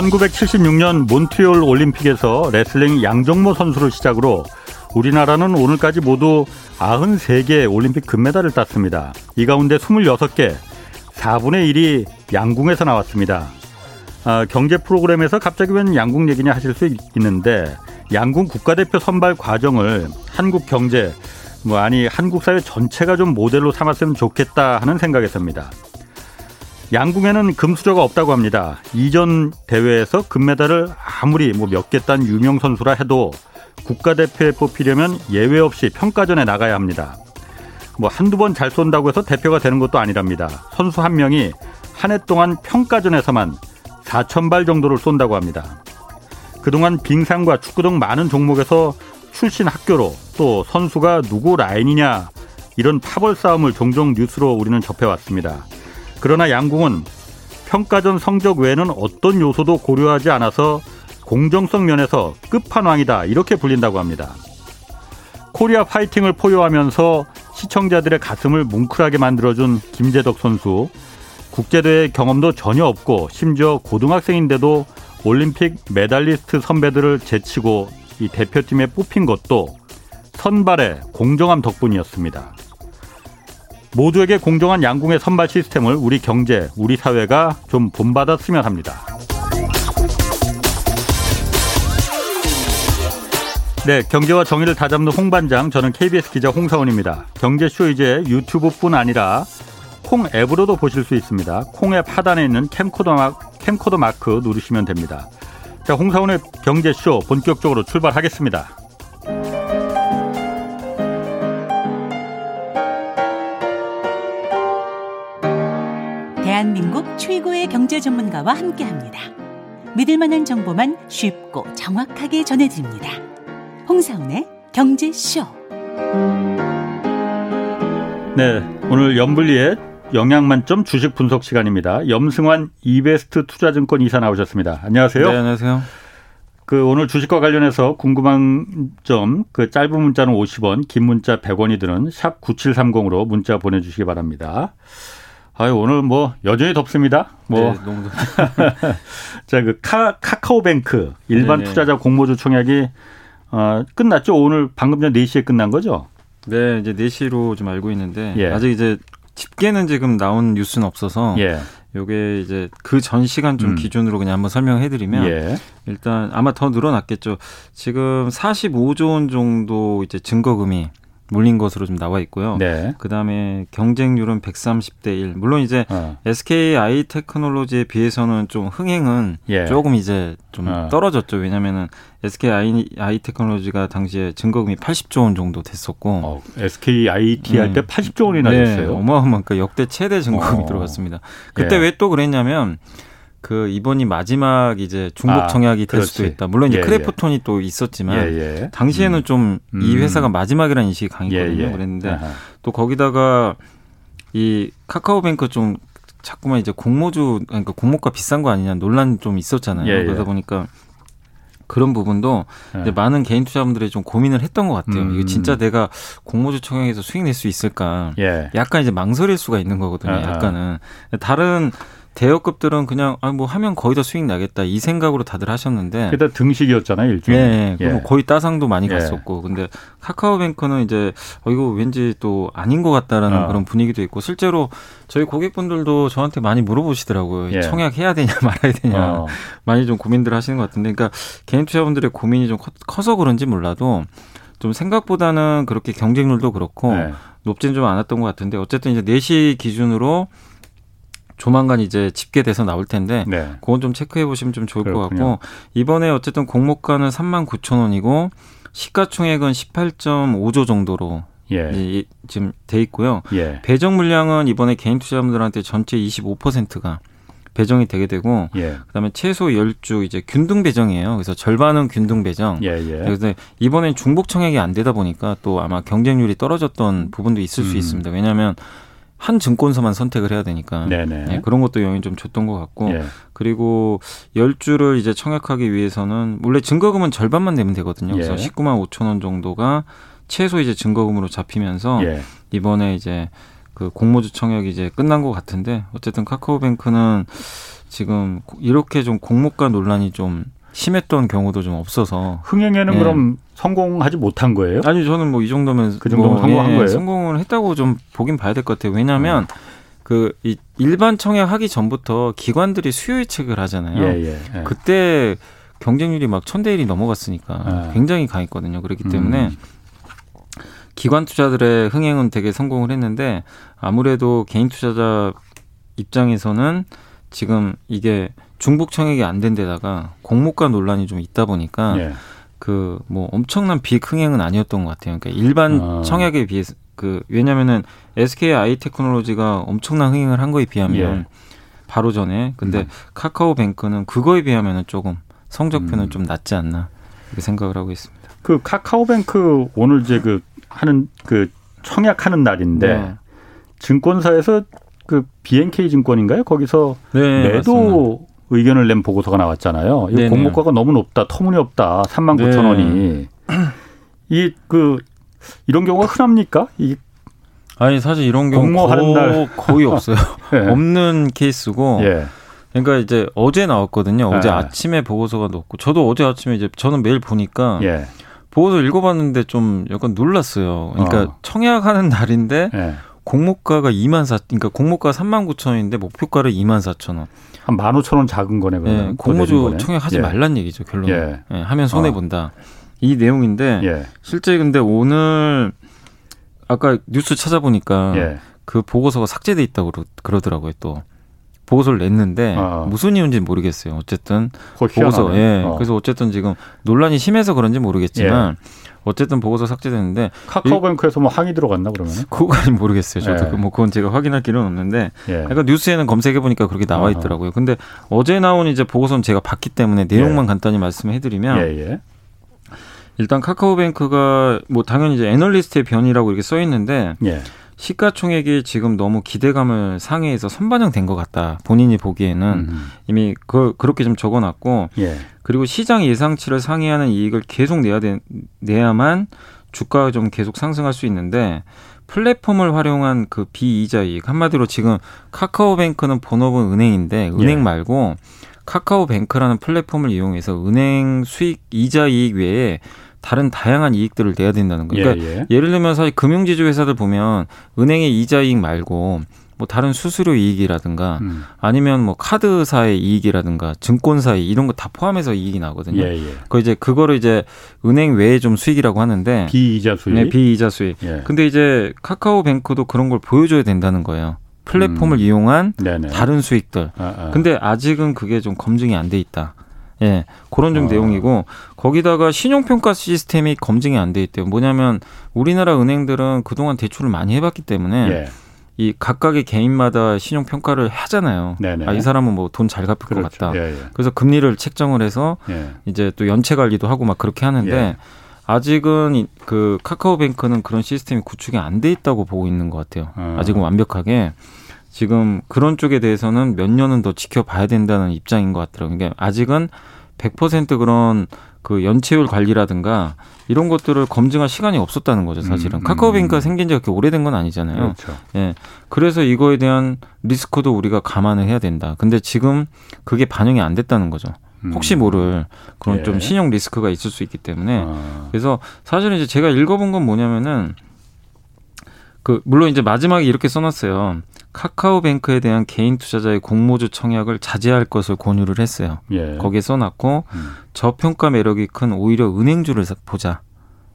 1976년 몬트리올 올림픽에서 레슬링 양정모 선수를 시작으로 우리나라는 오늘까지 모두 93개 올림픽 금메달을 땄습니다. 이 가운데 26개, 4분의 1이 양궁에서 나왔습니다. 아, 경제 프로그램에서 갑자기 웬 양궁 얘기냐 하실 수 있는데 양궁 국가대표 선발 과정을 한국 경제 뭐 아니 한국 사회 전체가 좀 모델로 삼았으면 좋겠다 하는 생각에서입니다. 양궁에는 금수저가 없다고 합니다. 이전 대회에서 금메달을 아무리 뭐 몇 개 딴 유명 선수라 해도 국가대표에 뽑히려면 예외 없이 평가전에 나가야 합니다. 뭐 한두 번 잘 쏜다고 해서 대표가 되는 것도 아니랍니다. 선수 한 명이 한 해 동안 평가전에서만 4천 발 정도를 쏜다고 합니다. 그동안 빙상과 축구 등 많은 종목에서 출신 학교로 또 선수가 누구 라인이냐 이런 파벌 싸움을 종종 뉴스로 우리는 접해왔습니다. 그러나 양궁은 평가전 성적 외에는 어떤 요소도 고려하지 않아서 공정성 면에서 끝판왕이다 이렇게 불린다고 합니다. 코리아 파이팅을 포효하면서 시청자들의 가슴을 뭉클하게 만들어준 김제덕 선수 국제대회 경험도 전혀 없고 심지어 고등학생인데도 올림픽 메달리스트 선배들을 제치고 이 대표팀에 뽑힌 것도 선발의 공정함 덕분이었습니다. 모두에게 공정한 양궁의 선발 시스템을 우리 경제, 우리 사회가 좀 본받았으면 합니다. 네, 경제와 정의를 다잡는 홍반장, 저는 KBS 기자 홍사원입니다. 경제쇼 이제 유튜브뿐 아니라 콩 앱으로도 보실 수 있습니다. 콩 앱 하단에 있는 캠코더, 마, 캠코더 마크 누르시면 됩니다. 자, 홍사원의 경제쇼 본격적으로 출발하겠습니다. 대한민국 최고의 경제 전문가와 함께 합니다. 믿을 만한 정보만 쉽고 정확하게 전해드립니다. 홍사원의 경제쇼. 네, 오늘 염블리의 영양 만점 주식 분석 시간입니다. 염승환 이베스트 투자증권 이사 나오셨습니다. 안녕하세요. 네, 안녕하세요. 그 오늘 주식과 관련해서 궁금한 점 그 짧은 문자는 50원, 긴 문자 100원이 드는 샵 9730으로 문자 보내주시기 바랍니다. 아유 오늘 뭐 여전히 덥습니다. 뭐 네, 너무 자그 카카오뱅크 일반 네네. 투자자 공모주 총약이 어, 끝났죠. 오늘 방금 전 4시에 끝난 거죠. 네, 이제 4시로 좀 알고 있는데 예. 아직 이제 집계는 지금 나온 뉴스는 없어서 예. 요게 이제 그 전 시간 좀 음. 기준으로 그냥 한번 설명해 드리면 예. 일단 아마 더 늘어났겠죠. 지금 45조 원 정도 이제 증거금이 물린 것으로 좀 나와 있고요. 네. 그다음에 경쟁률은 130대 1. 물론 이제 어. SK 아이 테크놀로지에 비해서는 좀 흥행은 예. 조금 이제 좀 어. 떨어졌죠. 왜냐면은 SK 아이, 아이 테크놀로지가 당시에 증거금이 80조 원 정도 됐었고. 어, SK IET 할때 네. 80조 원이나 네, 됐어요. 어마어마한 그 역대 최대 증거금이 어. 들어갔습니다. 그때 예. 왜또 그랬냐면 그 이번이 마지막 이제 중복 아, 청약이 될 수도 그렇지. 있다. 물론 이제 예, 크래프톤이 또 있었지만 예, 예. 당시에는 좀이 음. 회사가 마지막이라는 인식이 강했거든요. 예, 예. 그랬는데 아하. 또 거기다가 이 카카오뱅크 좀 자꾸만 이제 공모주 그러니까 공모가 비싼 거 아니냐 논란 좀 있었잖아요. 예, 예. 그러다 보니까 그런 부분도 예. 이제 많은 개인 투자분들이 좀 고민을 했던 것 같아요. 음. 이거 진짜 내가 공모주 청약에서 수익 낼 수 있을까? 예. 약간 이제 망설일 수가 있는 거거든요. 아하. 약간은 다른 대여급들은 그냥 아 뭐 하면 거의 다 수익 나겠다 이 생각으로 다들 하셨는데 그다 등식이었잖아요, 일종의. 네, 예. 뭐 거의 따상도 많이 예. 갔었고, 근데 카카오뱅크는 이제 어 이거 왠지 또 아닌 것 같다라는 어. 그런 분위기도 있고, 실제로 저희 고객분들도 저한테 많이 물어보시더라고요. 예. 청약 해야 되냐 말아야 되냐 어. 많이 좀 고민들 하시는 것 같은데, 그러니까 개인 투자분들의 고민이 좀 커- 커서 그런지 몰라도 좀 생각보다는 그렇게 경쟁률도 그렇고 네. 높지는 좀 않았던 것 같은데, 어쨌든 이제 4시 기준으로 조만간 이제 집계돼서 나올 텐데. 네. 그건 좀 체크해 보시면 좀 좋을 것 그렇군요. 같고 이번에 어쨌든 공모가는 3만 9천 원이고 시가총액은 18.5조 정도로 예. 지금 돼 있고요. 예. 배정 물량은 이번에 개인 투자자분들한테 전체 25%가 배정이 되게 되고 예. 그다음에 최소 10주 이제 균등 배정이에요. 그래서 절반은 균등 배정. 예. 예. 그래서 이번엔 중복 청약이 안 되다 보니까 또 아마 경쟁률이 떨어졌던 부분도 있을 수 음. 있습니다. 왜냐하면 한 증권사만 선택을 해야 되니까 네네. 네, 그런 것도 영향이 좀 줬던 것 같고 예. 그리고 열주를 이제 청약하기 위해서는 원래 증거금은 절반만 내면 되거든요. 그래서 예. 19만 5천 원 정도가 최소 이제 증거금으로 잡히면서 예. 이번에 이제 그 공모주 청약이 이제 끝난 것 같은데 어쨌든 카카오뱅크는 지금 이렇게 좀 공모가 논란이 좀 심했던 경우도 좀 없어서 흥행에는 예. 그럼 성공하지 못한 거예요? 아니 저는 뭐 이 정도면 그 정도면 뭐, 성공한 예, 거예요? 성공을 했다고 좀 보긴 봐야 될 것 같아요. 왜냐하면 음. 그이 일반 청약하기 전부터 기관들이 수요 예측을 하잖아요. 예, 예, 예. 그때 경쟁률이 막 천 대 일이 넘어갔으니까 예. 굉장히 강했거든요. 그렇기 때문에 음. 기관 투자들의 흥행은 되게 성공을 했는데 아무래도 개인 투자자 입장에서는 지금 이게 중복 청약이 안 된 데다가 공모가 논란이 좀 있다 보니까 예. 그뭐 엄청난 비흥행은 아니었던 것 같아요. 그러니까 일반 아. 청약에 비해서 그 왜냐면은 SK 아이 테크놀로지가 엄청난 흥행을 한 거에 비하면 예. 바로 전에 근데 음. 카카오뱅크는 그거에 비하면은 조금 성적표는 음. 좀 낮지 않나 이렇게 생각을 하고 있습니다. 그 카카오뱅크 오늘 이제 그 하는 그 청약하는 날인데 네. 증권사에서 그 BNK 증권인가요? 거기서 네, 매도 맞습니다. 의견을 낸 보고서가 나왔잖아요. 이 공모가가 너무 높다, 터무니없다, 3만 9천 원이. 이 그 이런 경우가 흔합니까? 이 아니 사실 이런 경우 공모하는 날 거의 없어요. 네. 없는 케이스고. 예. 그러니까 이제 어제 나왔거든요. 어제 예. 아침에 보고서가 넣고 저도 어제 아침에 이제 저는 매일 보니까 예. 보고서 읽어봤는데 좀 약간 놀랐어요. 그러니까 어. 청약하는 날인데 예. 공모가가 2만 4, 그러니까 공모가 3만 9천 원인데 목표가를 2만 4천 원. 한 15,000원 작은 거네. 예, 공모주 청약하지 예. 말란 얘기죠 결론. 예. 예, 하면 손해 본다. 어. 이 내용인데 예. 실제 근데 오늘 아까 뉴스 찾아보니까 예. 그 보고서가 삭제돼 있다고 그러더라고요 또. 보고서를 냈는데 어. 무슨 이유인지 모르겠어요. 어쨌든 보고서 예. 어. 그래서 어쨌든 지금 논란이 심해서 그런지 모르겠지만 예. 어쨌든 보고서 삭제됐는데 카카오뱅크에서 뭐 항의 들어갔나 그러면? 그거까지 모르겠어요. 저도 예. 뭐 그건 제가 확인할 길은 없는데 예. 그러니까 뉴스에는 검색해 보니까 그렇게 나와 있더라고요. 근데 어제 나온 이제 보고서는 제가 봤기 때문에 내용만 예. 간단히 말씀해 드리면 예, 예. 일단 카카오뱅크가 뭐 당연히 이제 애널리스트의 변이라고 이렇게 써 있는데 예. 시가총액이 지금 너무 기대감을 상회해서 선반영된 것 같다. 본인이 보기에는 음. 이미 그 그렇게 좀 적어놨고 예. 그리고 시장 예상치를 상회하는 이익을 계속 내야 돼, 내야만 주가가 좀 계속 상승할 수 있는데 플랫폼을 활용한 그 비이자 이익 한마디로 지금 카카오뱅크는 본업은 은행인데 은행 예. 말고 카카오뱅크라는 플랫폼을 이용해서 은행 수익 이자 이익 외에 다른 다양한 이익들을 내야 된다는 거예요. 그러니까 예, 예. 를 들면 사실 금융지주 회사들 보면 은행의 이자 이익 말고 뭐 다른 수수료 이익이라든가 음. 아니면 뭐 카드사의 이익이라든가 증권사의 이런 거 다 포함해서 이익이 나거든요. 예, 예. 그 이제 그거를 이제 은행 외에 좀 수익이라고 하는데 비이자 수익. 네, 비이자 수익. 예. 근데 이제 카카오뱅크도 그런 걸 보여줘야 된다는 거예요. 플랫폼을 음. 이용한 네네. 다른 수익들. 아, 아. 근데 아직은 그게 좀 검증이 안 돼 있다. 예, 그런 좀 어. 내용이고 거기다가 신용평가 시스템이 검증이 안 돼 있대요. 뭐냐면 우리나라 은행들은 그동안 대출을 많이 해봤기 때문에 예. 이 각각의 개인마다 신용 평가를 하잖아요. 네네. 아, 이 사람은 뭐 돈 잘 갚을 그렇죠. 것 같다. 예, 예. 그래서 금리를 책정을 해서 예. 이제 또 연체 관리도 하고 막 그렇게 하는데 예. 아직은 그 카카오뱅크는 그런 시스템이 구축이 안 돼 있다고 보고 있는 것 같아요. 어. 아직은 완벽하게. 지금 그런 쪽에 대해서는 몇 년은 더 지켜봐야 된다는 입장인 것 같더라고요. 그러니까 아직은 100% 그런 그 연체율 관리라든가 이런 것들을 검증할 시간이 없었다는 거죠, 사실은. 음, 음, 카카오뱅크가 생긴 지가 그렇게 오래된 건 아니잖아요. 그렇죠. 예. 그래서 이거에 대한 리스크도 우리가 감안을 해야 된다. 근데 지금 그게 반영이 안 됐다는 거죠. 음. 혹시 모를 그런 예. 좀 신용 리스크가 있을 수 있기 때문에 아. 그래서 사실은 이제 제가 읽어본 건 뭐냐면은 그 물론 이제 마지막에 이렇게 써놨어요. 카카오뱅크에 대한 개인 투자자의 공모주 청약을 자제할 것을 권유를 했어요. 예. 거기에 써놨고 음. 저평가 매력이 큰 오히려 은행주를 보자.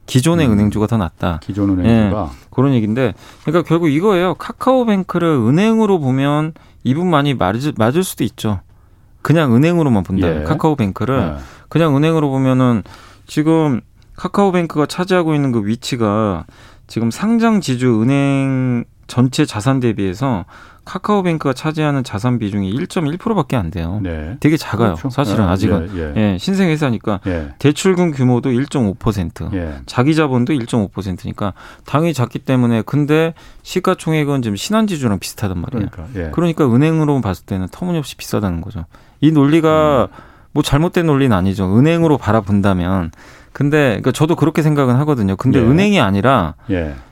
기존의 음. 은행주가 더 낫다. 기존 은행주가 예, 그런 얘기인데, 그러니까 결국 이거예요. 카카오뱅크를 은행으로 보면 이분만이 맞을, 맞을 수도 있죠. 그냥 은행으로만 본다. 예. 카카오뱅크를 예. 그냥 은행으로 보면은 지금 카카오뱅크가 차지하고 있는 그 위치가 지금 상장 지주 은행 전체 자산 대비해서 카카오뱅크가 차지하는 자산 비중이 1.1%밖에 안 돼요. 네. 되게 작아요. 그렇죠. 사실은 아, 아직은 예, 예. 예, 신생 회사니까 예. 대출금 규모도 1.5%, 예. 자기 자본도 1.5%니까 당연히 작기 때문에 근데 시가총액은 지금 신한지주랑 비슷하단 말이에요. 그러니까, 예. 그러니까 은행으로 봤을 때는 터무니없이 비싸다는 거죠. 이 논리가 음. 뭐 잘못된 논리는 아니죠. 은행으로 바라본다면 근데 그러니까 저도 그렇게 생각은 하거든요. 근데 예. 은행이 아니라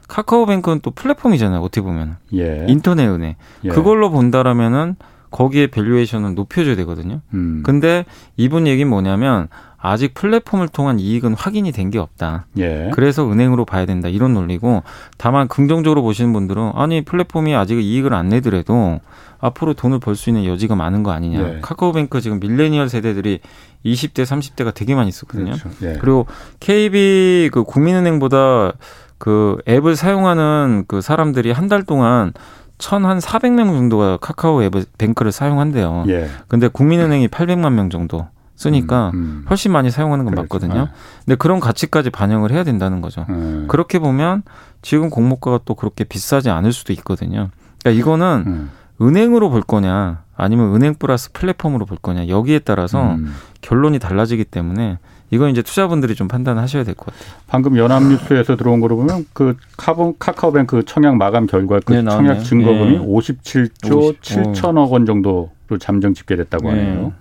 카카오뱅크는 또 플랫폼이잖아요. 어떻게 보면 예. 인터넷 은행 예. 그걸로 본다라면은 거기에 valuation을 높여줘야 되거든요. 음. 근데 이분 얘기는 뭐냐면 아직 플랫폼을 통한 이익은 확인이 된 게 없다. 예. 그래서 은행으로 봐야 된다. 이런 논리고 다만 긍정적으로 보시는 분들은 아니 플랫폼이 아직 이익을 안 내더라도 앞으로 돈을 벌 수 있는 여지가 많은 거 아니냐. 예. 카카오뱅크 지금 밀레니얼 세대들이 20대, 30대가 되게 많이 있었거든요. 그렇죠. 예. 그리고 KB 그 국민은행보다 그 앱을 사용하는 그 사람들이 한 달 동안 천한 사백 명 정도가 카카오 앱 뱅크를 사용한대요. 예. 근데 국민은행이 팔백만 명 정도 쓰니까 음, 음. 훨씬 많이 사용하는 건 그렇죠. 맞거든요. 네. 근데 그런 가치까지 반영을 해야 된다는 거죠. 음. 그렇게 보면 지금 공모가가 또 그렇게 비싸지 않을 수도 있거든요. 그러니까 이거는 음. 은행으로 볼 거냐 아니면 은행 플러스 플랫폼으로 볼 거냐 여기에 따라서 음. 결론이 달라지기 때문에 이건 이제 투자분들이 좀 판단하셔야 될 것 같아요. 방금 연합뉴스에서 들어온 거로 보면 그 카본 카카오뱅크 청약 마감 결과 그 네, 청약 증거금이 네. 57조 50, 7천억 원 정도로 잠정 집계됐다고 네. 하네요.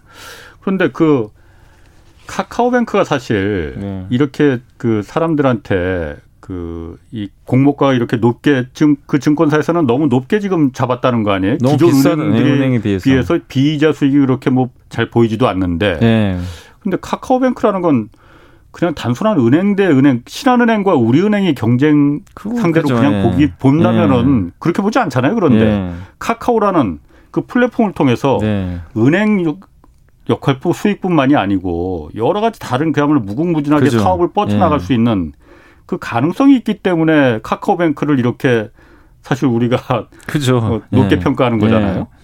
그런데 그 카카오뱅크가 사실 네. 이렇게 그 사람들한테 그 이 공모가가 이렇게 높게 지금 그 증권사에서는 너무 높게 지금 잡았다는 거 아니에요? 기존 은행들에 비해서. 비해서 비이자 수익이 그렇게 뭐 잘 보이지도 않는데. 네. 근데 카카오뱅크라는 건 그냥 단순한 은행 대 은행, 신한은행과 우리은행이 경쟁 상대로 그죠. 그냥 예. 보기 본다면은 예. 그렇게 보지 않잖아요. 그런데 예. 카카오라는 그 플랫폼을 통해서 네. 은행 역할뿐 수익뿐만이 아니고 여러 가지 다른 그야말로 무궁무진하게 그죠. 사업을 뻗쳐나갈 예. 수 있는 그 가능성이 있기 때문에 카카오뱅크를 이렇게 사실 우리가 그죠. 어, 높게 예. 평가하는 거잖아요. 예.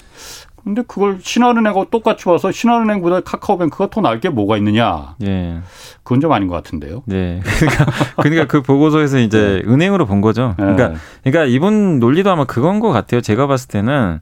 근데 그걸 신한은행하고 똑같이 와서 신한은행보다 카카오뱅크가 더 나을 게 뭐가 있느냐? 예. 그건 좀 아닌 것 같은데요. 네. 그러니까, 그러니까 그 보고서에서 이제 네. 은행으로 본 거죠. 그러니까, 네. 그러니까 이분 논리도 아마 그건 것 같아요. 제가 봤을 때는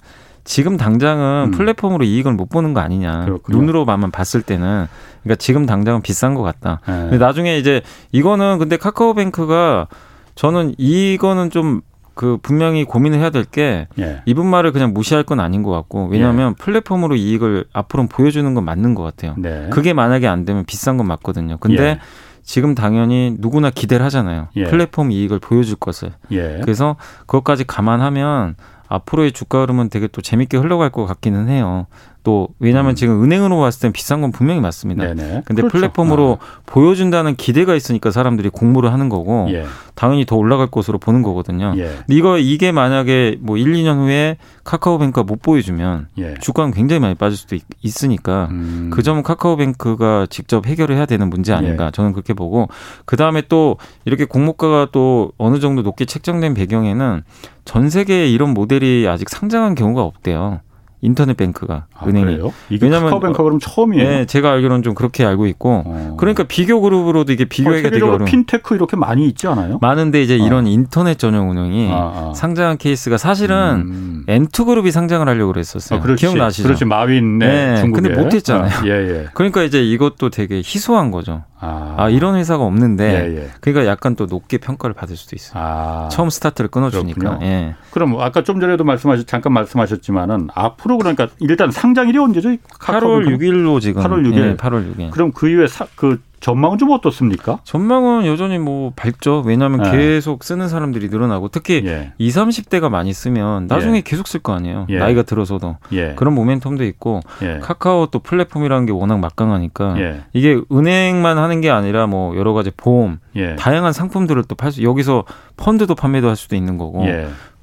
지금 당장은 음. 플랫폼으로 이익을 못 보는 거 아니냐. 그렇군요. 눈으로만 봤을 때는. 그러니까 지금 당장은 비싼 것 같다. 네. 근데 나중에 이제 이거는 근데 카카오뱅크가 저는 이거는 좀그 분명히 고민을 해야 될게 예. 이분 말을 그냥 무시할 건 아닌 것 같고 왜냐하면 예. 플랫폼으로 이익을 앞으로 보여주는 건 맞는 것 같아요. 네. 그게 만약에 안 되면 비싼 건 맞거든요. 근데 예. 지금 당연히 누구나 기대를 하잖아요. 예. 플랫폼 이익을 보여줄 것을. 예. 그래서 그것까지 감안하면 앞으로의 주가 흐름은 되게 또 재밌게 흘러갈 것 같기는 해요. 또 왜냐하면 음. 지금 은행으로 봤을 땐 비싼 건 분명히 맞습니다. 네네. 근데 그렇죠. 플랫폼으로 아. 보여준다는 기대가 있으니까 사람들이 공모를 하는 거고 예. 당연히 더 올라갈 것으로 보는 거거든요. 예. 이거 이게 만약에 뭐 1, 2년 후에 카카오뱅크가 못 보여주면 예. 주가는 굉장히 많이 빠질 수도 있, 으니까그 음. 점은 카카오뱅크가 직접 해결을 해야 되는 문제 아닌가 예. 저는 그렇게 보고 그 다음에 또 이렇게 공모가가 또 어느 정도 높게 책정된 배경에는 전 세계에 이런 모델이 아직 상장한 경우가 없대요. 인터넷 뱅크가 아, 은행이 그래요? 이게 왜냐면 카카오뱅크가 그럼 처음이에요? 네, 제가 알기로는 좀 그렇게 알고 있고 어. 그러니까 비교 그룹으로도 이게 비교하기가 되게 어려운 핀테크 이렇게 많이 있지 않아요? 많은데 이제 어. 이런 인터넷 전용 은행이 아, 아. 상장한 케이스가 사실은 음. M2 그룹이 상장을 하려고 그랬었어요. 아, 기억나시죠? 그렇지 마윈 네, 중국에. 근데 못 했잖아요. 아, 예, 예. 그러니까 이제 이것도 되게 희소한 거죠. 아, 아 이런 회사가 없는데 예, 예. 그러니까 약간 또 높게 평가를 받을 수도 있어요. 아, 처음 스타트를 끊어주니까. 예. 그럼 아까 좀 전에도 말씀하셨 잠깐 말씀하셨지만은 앞으로 그러니까 일단 상장일이 언제죠? 8월 6일로 지금. 8월 6일. 예, 8월 6일. 그럼 그 이후에 사, 그 전망은 좀 어떻습니까? 전망은 여전히 뭐 밝죠. 왜냐하면 네. 계속 쓰는 사람들이 늘어나고 특히 예. 20, 30대가 많이 쓰면 나중에 예. 계속 쓸 거 아니에요. 예. 나이가 들어서도 예. 그런 모멘텀도 있고 예. 카카오 또 플랫폼이라는 게 워낙 막강하니까 예. 이게 은행만 하는 게 아니라 뭐 여러 가지 보험, 다양한 상품들을 또 팔 수 여기서 펀드도 판매도 할 수도 있는 거고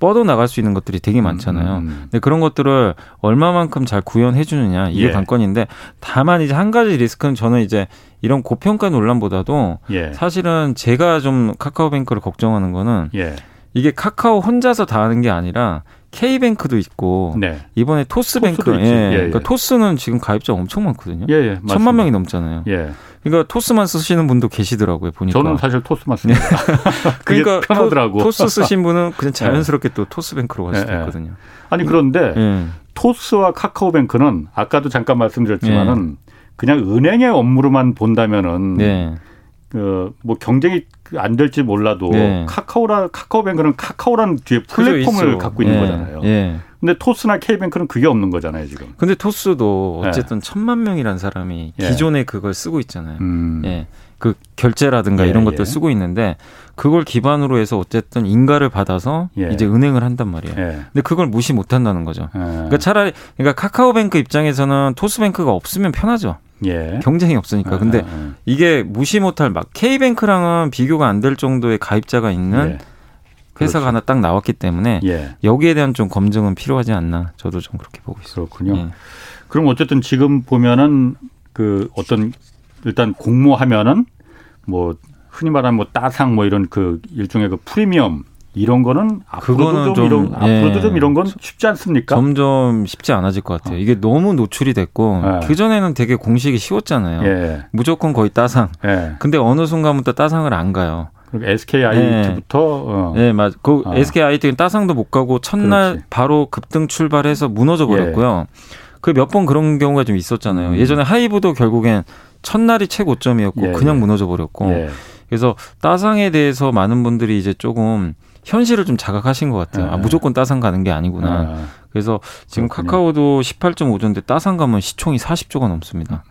뻗어 나갈 수 있는 것들이 되게 많잖아요. 음, 음. 근데 그런 것들을 얼마만큼 잘 구현해 주느냐 이게 예. 관건인데 다만 이제 한 가지 리스크는 저는 이제 이런 고평가 논란보다도 예. 사실은 제가 좀 카카오뱅크를 걱정하는 거는 예. 이게 카카오 혼자서 다 하는 게 아니라 K뱅크도 있고 네. 이번에 토스뱅크 예. 예. 그러니까 토스는 지금 가입자 엄청 많거든요. 예, 예, 천만 명이 넘잖아요. 예. 그러니까 토스만 쓰시는 분도 계시더라고요. 보니까 저는 사실 토스만 씁니다. 그러니까 편하더라고. 토, 스 쓰신 분은 그냥 자연스럽게 또 토스뱅크로 갈 수도 있거든요. 아니 그런데 토스와 카카오뱅크는 아까도 잠깐 말씀드렸지만은 그냥 은행의 업무로만 본다면은 네. 그뭐 경쟁이 안 될지 몰라도 네. 카카오라 카카오뱅크는 카카오라는 뒤에 플랫폼을 갖고 있는 네. 거잖아요. 네. 근데 토스나 K뱅크는 그게 없는 거잖아요, 지금. 근데 토스도 어쨌든 예. 천만 명이란 사람이 예. 기존에 그걸 쓰고 있잖아요. 음. 예. 그 결제라든가 예, 이런 것들 예. 쓰고 있는데 그걸 기반으로 해서 어쨌든 인가를 받아서 예. 이제 은행을 한단 말이에요. 예. 근데 그걸 무시 못 한다는 거죠. 예. 그러니까 차라리 그러니까 카카오뱅크 입장에서는 토스뱅크가 없으면 편하죠. 예. 경쟁이 없으니까. 근데 이게 무시 못할 막 K뱅크랑은 비교가 안 될 정도의 가입자가 있는 회사가 그렇죠. 하나 딱 나왔기 때문에 예. 여기에 대한 좀 검증은 필요하지 않나 저도 좀 그렇게 보고 있어요. 그렇군요. 예. 그럼 어쨌든 지금 보면은 그 어떤 일단 공모하면은 뭐 흔히 말하는 뭐 따상 뭐 이런 그 일종의 그 프리미엄 이런 거는 앞으로도 좀, 좀 이런 예. 앞으로도 좀 이런 건 쉽지 않습니까? 점점 쉽지 않아질 것 같아요. 이게 너무 노출이 됐고 예. 그 전에는 되게 공식이 쉬웠잖아요. 예. 무조건 거의 따상. 예. 근데 어느 순간부터 따상을 안 가요. SK 아이티부터 어. 네, 맞. 그 아. SK 아이티는 따상도 못 가고 첫날 그렇지. 바로 급등 출발해서 무너져 버렸고요. 예. 그몇 번 그런 경우가 좀 있었잖아요. 음. 예전에 하이브도 결국엔 첫날이 최고점이었고 예, 그냥 예. 무너져 버렸고 예. 그래서 따상에 대해서 많은 분들이 이제 조금 현실을 좀 자각하신 것 같아요. 아, 예. 무조건 따상 가는 게 아니구나. 아, 그래서 지금 그렇군요. 카카오도 18.5조인데 따상 가면 시총이 40조가 넘습니다.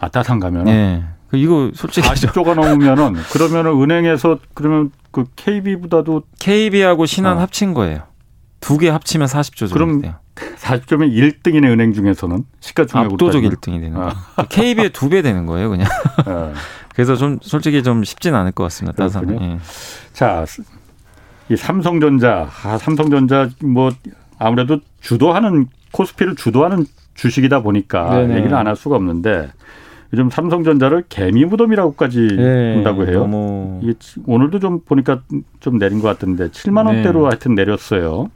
아 따상 가면? 네. 이거 솔직히 40조가 넘으면은 그러면은 은행에서 그러면 그 KB보다도 KB하고 신한 아. 합친 거예요. 두 개 합치면 40조 정도 그럼 돼요. 40점이 1등이네 은행 중에서는 시가총액으로 압도적 따지면. 1등이 되는 거예요. 아. KB의 두 배 되는 거예요, 그냥. 아. 그래서 좀 솔직히 좀 쉽진 않을 것 같습니다. 따서. 예. 자, 이 삼성전자, 아, 삼성전자 뭐 아무래도 주도하는 코스피를 주도하는 주식이다 보니까 네네. 얘기를 안 할 수가 없는데 요즘 삼성전자를 개미 무덤이라고까지 네, 본다고 해요. 너무... 이게 오늘도 좀 보니까 좀 내린 것 같은데 7만 원대로 네. 하여튼 내렸어요.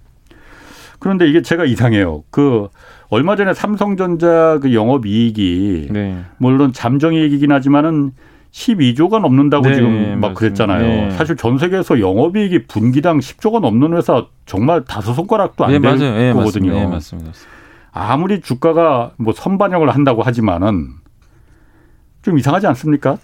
그런데 이게 제가 이상해요. 그 얼마 전에 삼성전자 그 영업 이익이 네. 물론 잠정 이익이긴 하지만은 12조가 넘는다고 네, 지금 막 맞습니다. 그랬잖아요. 네. 사실 전 세계에서 영업이익이 분기당 10조가 넘는 회사 정말 다섯 손가락도 안될 네, 거거든요. 맞습니다. 맞습니다. 아무리 주가가 뭐 선반영을 한다고 하지만은 좀 이상하지 않습니까?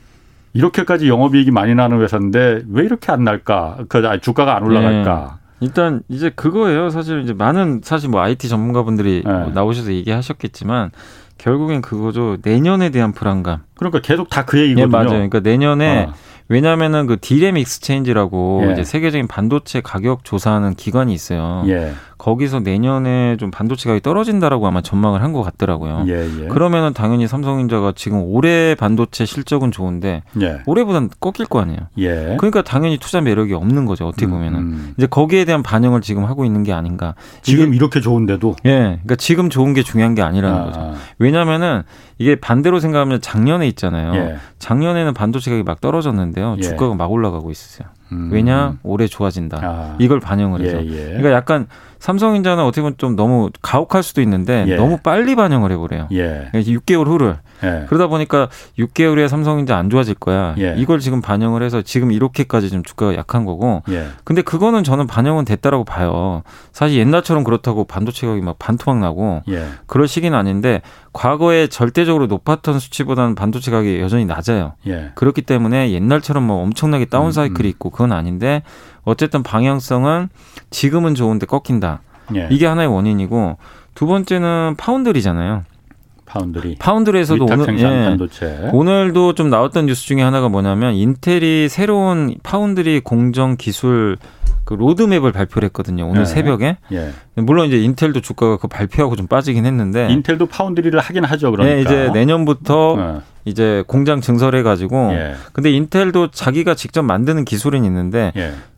이렇게까지 영업이익이 많이 나는 회사인데 왜 이렇게 안 날까? 그 주가가 안 올라갈까? 네. 일단 이제 그거예요. 사실 이제 많은 사실 뭐 IT 전문가분들이 네. 뭐 나오셔서 얘기하셨겠지만 결국엔 그거죠. 내년에 대한 불안감. 그러니까 계속 다 그 얘기거든요. 예, 맞아요. 그러니까 내년에 어. 왜냐하면은 그 디램 익스체인지라고 예. 이제 세계적인 반도체 가격 조사하는 기관이 있어요. 예. 거기서 내년에 좀 반도체 가격이 떨어진다라고 아마 전망을 한 것 같더라고요. 예, 예. 그러면은 당연히 삼성전자가 지금 올해 반도체 실적은 좋은데 예. 올해보단 꺾일 거 아니에요. 예. 그러니까 당연히 투자 매력이 없는 거죠. 어떻게 음, 보면은 음. 이제 거기에 대한 반영을 지금 하고 있는 게 아닌가. 지금 이게, 이렇게 좋은데도? 예. 그러니까 지금 좋은 게 중요한 게 아니라는 아. 거죠. 왜냐면은 이게 반대로 생각하면 작년에 있잖아요. 예. 작년에는 반도체 가격이 막 떨어졌는데요. 주가가 막 올라가고 있었어요. 음. 왜냐 올해 좋아진다. 아. 이걸 반영을 해서. 예, 예. 그러니까 약간 삼성전자는 어떻게 보면 좀 너무 가혹할 수도 있는데 예. 너무 빨리 반영을 해버려요. 예. 6개월 그러니까 후를. 예. 그러다 보니까 6개월 후에 삼성전자 안 좋아질 거야. 예. 이걸 지금 반영을 해서 지금 이렇게까지 좀 주가가 약한 거고. 예. 근데 그거는 저는 반영은 됐다라고 봐요. 사실 옛날처럼 그렇다고 반도체 가격이 막 반토막 나고 예. 그럴 시기는 아닌데 과거에 절대적으로 높았던 수치보다는 반도체 가격이 여전히 낮아요. 예. 그렇기 때문에 옛날처럼 뭐 엄청나게 다운 음, 사이클이 음. 있고 그건 아닌데 어쨌든 방향성은 지금은 좋은데 꺾인다. 예. 이게 하나의 원인이고 두 번째는 파운드리잖아요. 파운드리. 파운드리에서도 오늘 예, 오늘도 좀 나왔던 뉴스 중에 하나가 뭐냐면 인텔이 새로운 파운드리 공정 기술 그 로드맵을 발표를 했거든요. 오늘 예. 새벽에. 예. 물론 이제 인텔도 주가가 그 발표하고 좀 빠지긴 했는데. 인텔도 파운드리를 하긴 하죠. 그러니까. 네, 이제 내년부터 예. 이제 공장 증설해 가지고. 예. 근데 인텔도 자기가 직접 만드는 기술은 있는데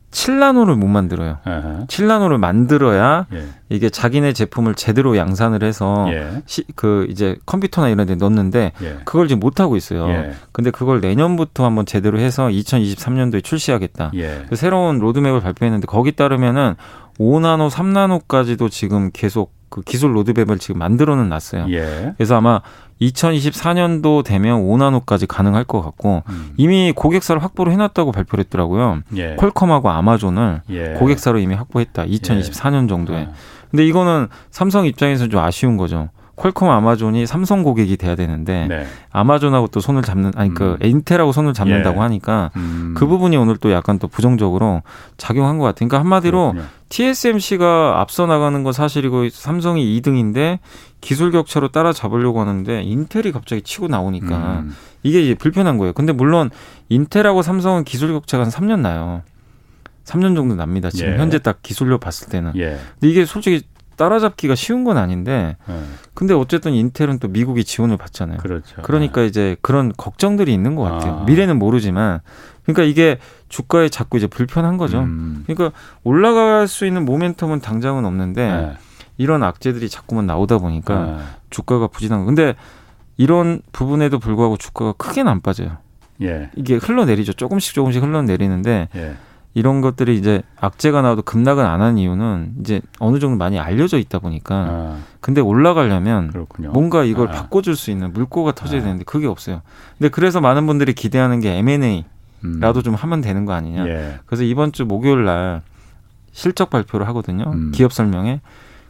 예. 7나노를 못 만들어요. 어 7나노를 만들어야 예. 이게 자기네 제품을 제대로 양산을 해서 예. 시, 그 이제 컴퓨터나 이런 데 넣는데 예. 그걸 지금 못 하고 있어요. 예. 근데 그걸 내년부터 한번 제대로 해서 2023년도에 출시하겠다. 예. 그 새로운 로드맵을 발표했는데 거기 따르면은 5나노, 3나노까지도 지금 계속 그 기술 로드맵을 지금 만들어는 놨어요. 예. 그래서 아마 2024년도 되면 5나노까지 가능할 것 같고 음. 이미 고객사를 확보를 해놨다고 발표를 했더라고요. 예. 퀄컴하고 아마존을 예. 고객사로 이미 확보했다. 2024년 예. 정도에. 예. 근데 이거는 삼성 입장에서는 좀 아쉬운 거죠. 퀄컴 아마존이 삼성 고객이 돼야 되는데 네. 아마존하고 또 손을 잡는 아니 그 음. 그 인텔하고 손을 잡는다고 예. 하니까 음. 그 부분이 오늘 또 약간 또 부정적으로 작용한 것 같아요. 그러니까 한마디로 그렇군요. TSMC가 앞서 나가는 건 사실이고 삼성이 2등인데 기술 격차로 따라잡으려고 하는데 인텔이 갑자기 치고 나오니까 음. 이게 불편한 거예요. 근데 물론 인텔하고 삼성은 기술 격차가 한 3년 나요. 3년 정도 납니다. 지금 예. 현재 딱 기술력 봤을 때는. 예. 근데 이게 솔직히 따라잡기가 쉬운 건 아닌데 네. 근데 어쨌든 인텔은 또 미국이 지원을 받잖아요. 그렇죠. 그러니까 네. 이제 그런 걱정들이 있는 것 같아요. 아. 미래는 모르지만 그러니까 이게 주가에 자꾸 이제 불편한 거죠. 음. 그러니까 올라갈 수 있는 모멘텀은 당장은 없는데 네. 이런 악재들이 자꾸만 나오다 보니까 네. 주가가 부진한 거. 근데 이런 부분에도 불구하고 주가가 크게는 안 빠져요. 예. 이게 흘러내리죠. 조금씩 조금씩 흘러내리는데 예. 이런 것들이 이제 악재가 나와도 급락은 안 한 이유는 이제 어느 정도 많이 알려져 있다 보니까 아. 근데 올라가려면 그렇군요. 뭔가 이걸 아. 바꿔줄 수 있는 물꼬가 터져야 아. 되는데 그게 없어요. 근데 그래서 많은 분들이 기대하는 게 M&A 라도 음. 좀 하면 되는 거 아니냐. 예. 그래서 이번 주 목요일 날 실적 발표를 하거든요. 음. 기업 설명회.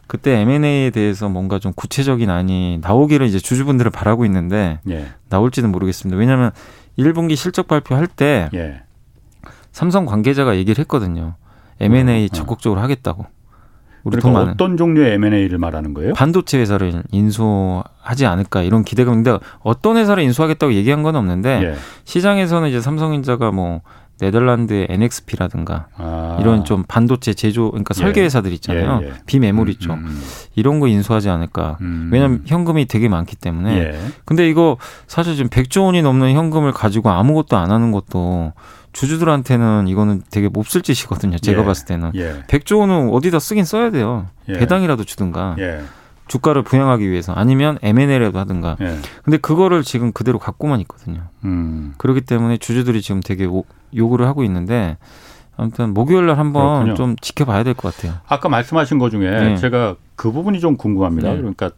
그때 M&A에 대해서 뭔가 좀 구체적인 안이 나오기를 이제 주주분들을 바라고 있는데 예. 나올지는 모르겠습니다. 왜냐하면 1분기 실적 발표할 때 예. 삼성 관계자가 얘기를 했거든요. M&A 어, 어. 적극적으로 하겠다고. 우리 그러니까 어떤 종류의 M&A를 말하는 거예요? 반도체 회사를 인수하지 않을까 이런 기대가 있는데 어떤 회사를 인수하겠다고 얘기한 건 없는데 예. 시장에서는 이제 삼성전자가 뭐 네덜란드의 NXP라든가 아. 이런 좀 반도체 제조 그러니까 예. 설계 회사들 있잖아요. 예, 예. 비메모리 쪽 음, 음, 음. 이런 거 인수하지 않을까. 음. 왜냐하면 현금이 되게 많기 때문에. 예. 근데 이거 사실 지금 100조 원이 넘는 현금을 가지고 아무것도 안 하는 것도 주주들한테는 이거는 되게 몹쓸 짓이거든요. 제가 예. 봤을 때는. 예. 100조 원은 어디다 쓰긴 써야 돼요. 예. 배당이라도 주든가. 예. 주가를 부양하기 위해서 아니면 M&A라도 하든가. 예. 근데 그거를 지금 그대로 갖고만 있거든요. 음. 그렇기 때문에 주주들이 지금 되게 오, 요구를 하고 있는데 아무튼 목요일 날 한번 그렇군요. 좀 지켜봐야 될 것 같아요. 아까 말씀하신 것 중에 네. 제가 그 부분이 좀 궁금합니다. 네. 그러니까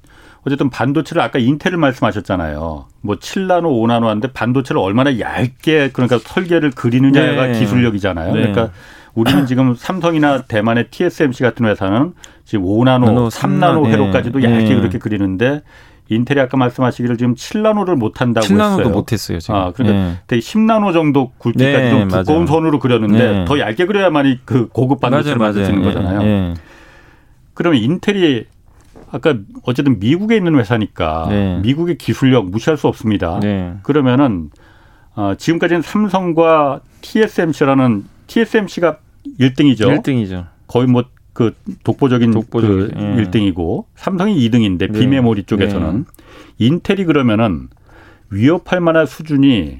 어쨌든 반도체를 아까 인텔을 말씀하셨잖아요. 뭐 7나노, 5나노 하는데 반도체를 얼마나 얇게 그러니까 설계를 그리느냐가 네. 기술력이잖아요. 네. 그러니까 우리는 지금 삼성이나 대만의 TSMC 같은 회사는 지금 5나노, 3나노 회로까지도 얇게 네. 그렇게 그리는데 인텔이 아까 말씀하시기를 지금 7나노를 못 한다고 7나노도 했어요. 못 했어요, 지금. 아, 그러니까 네. 10나노 정도 굵기까지 네, 좀 두꺼운 맞아요. 선으로 그렸는데 네. 더 얇게 그려야만이 그 고급 반도체를 만들 수 있는 거잖아요. 그러면 인텔이 아까 어쨌든 미국에 있는 회사니까 네. 미국의 기술력 무시할 수 없습니다. 네. 그러면은 어, 지금까지는 삼성과 TSMC라는 TSMC가 1등이죠. 1등이죠. 거의 뭐 그 독보적인 독보적, 그 예. 1등이고 삼성이 2등인데 네. 비메모리 쪽에서는 네. 인텔이 그러면은 위협할 만한 수준이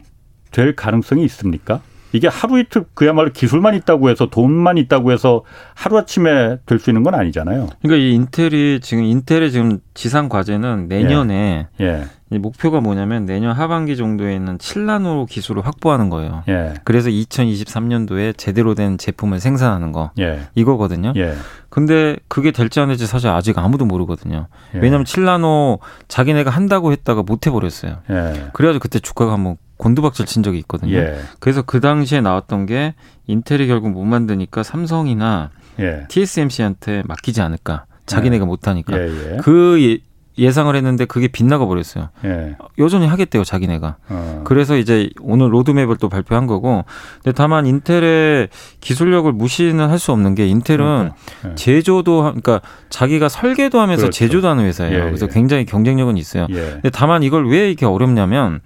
될 가능성이 있습니까? 이게 하루 이틀 그야말로 기술만 있다고 해서 돈만 있다고 해서 하루아침에 될 수 있는 건 아니잖아요. 그러니까 이 인텔이 지금 인텔의 지금 지상 과제는 내년에 예. 예. 목표가 뭐냐면 내년 하반기 정도에는 7나노 기술을 확보하는 거예요. 예. 그래서 2023년도에 제대로 된 제품을 생산하는 거 예. 이거거든요. 예. 근데 그게 될지 안 될지 사실 아직 아무도 모르거든요. 예. 왜냐하면 7나노 자기네가 한다고 했다가 못 해버렸어요. 예. 그래가지고 그때 주가가 한번 곤두박질 친 적이 있거든요. 예. 그래서 그 당시에 나왔던 게 인텔이 결국 못 만드니까 삼성이나 예. TSMC한테 맡기지 않을까. 자기네가 예. 못하니까. 그 예상을 했는데 그게 빗나가 버렸어요. 예. 여전히 하겠대요, 자기네가. 어. 그래서 이제 오늘 로드맵을 또 발표한 거고. 근데 다만 인텔의 기술력을 무시는 할 수 없는 게 인텔은 그러니까. 제조도 그러니까 자기가 설계도 하면서 그렇죠. 제조도 하는 회사예요. 예, 그래서 굉장히 경쟁력은 있어요. 근데 다만 이걸 왜 이렇게 어렵냐면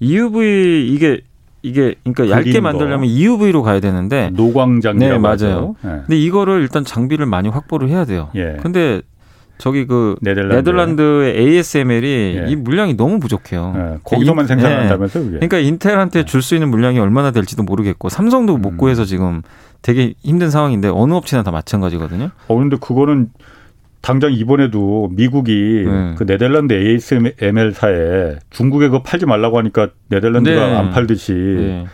EUV 이게 이게 그러니까 얇게 만들려면 EUV로 가야 되는데 노광장 네 맞아요. 네. 근데 이거를 일단 장비를 많이 확보를 해야 돼요. 예. 근데 저기 그 네덜란드. 의 ASML이 예. 이 물량이 너무 부족해요. 예. 거기서만 생산한다면서 그게. 그러니까 인텔한테 줄 수 있는 물량이 얼마나 될지도 모르겠고 삼성도 못 음. 구해서 지금 되게 힘든 상황인데 어느 업체나 다 마찬가지거든요. 어 근데 그거는 당장 이번에도 미국이 네. 그 네덜란드 ASML사에 중국에 그거 팔지 말라고 하니까 네덜란드가 네. 안 팔듯이 네.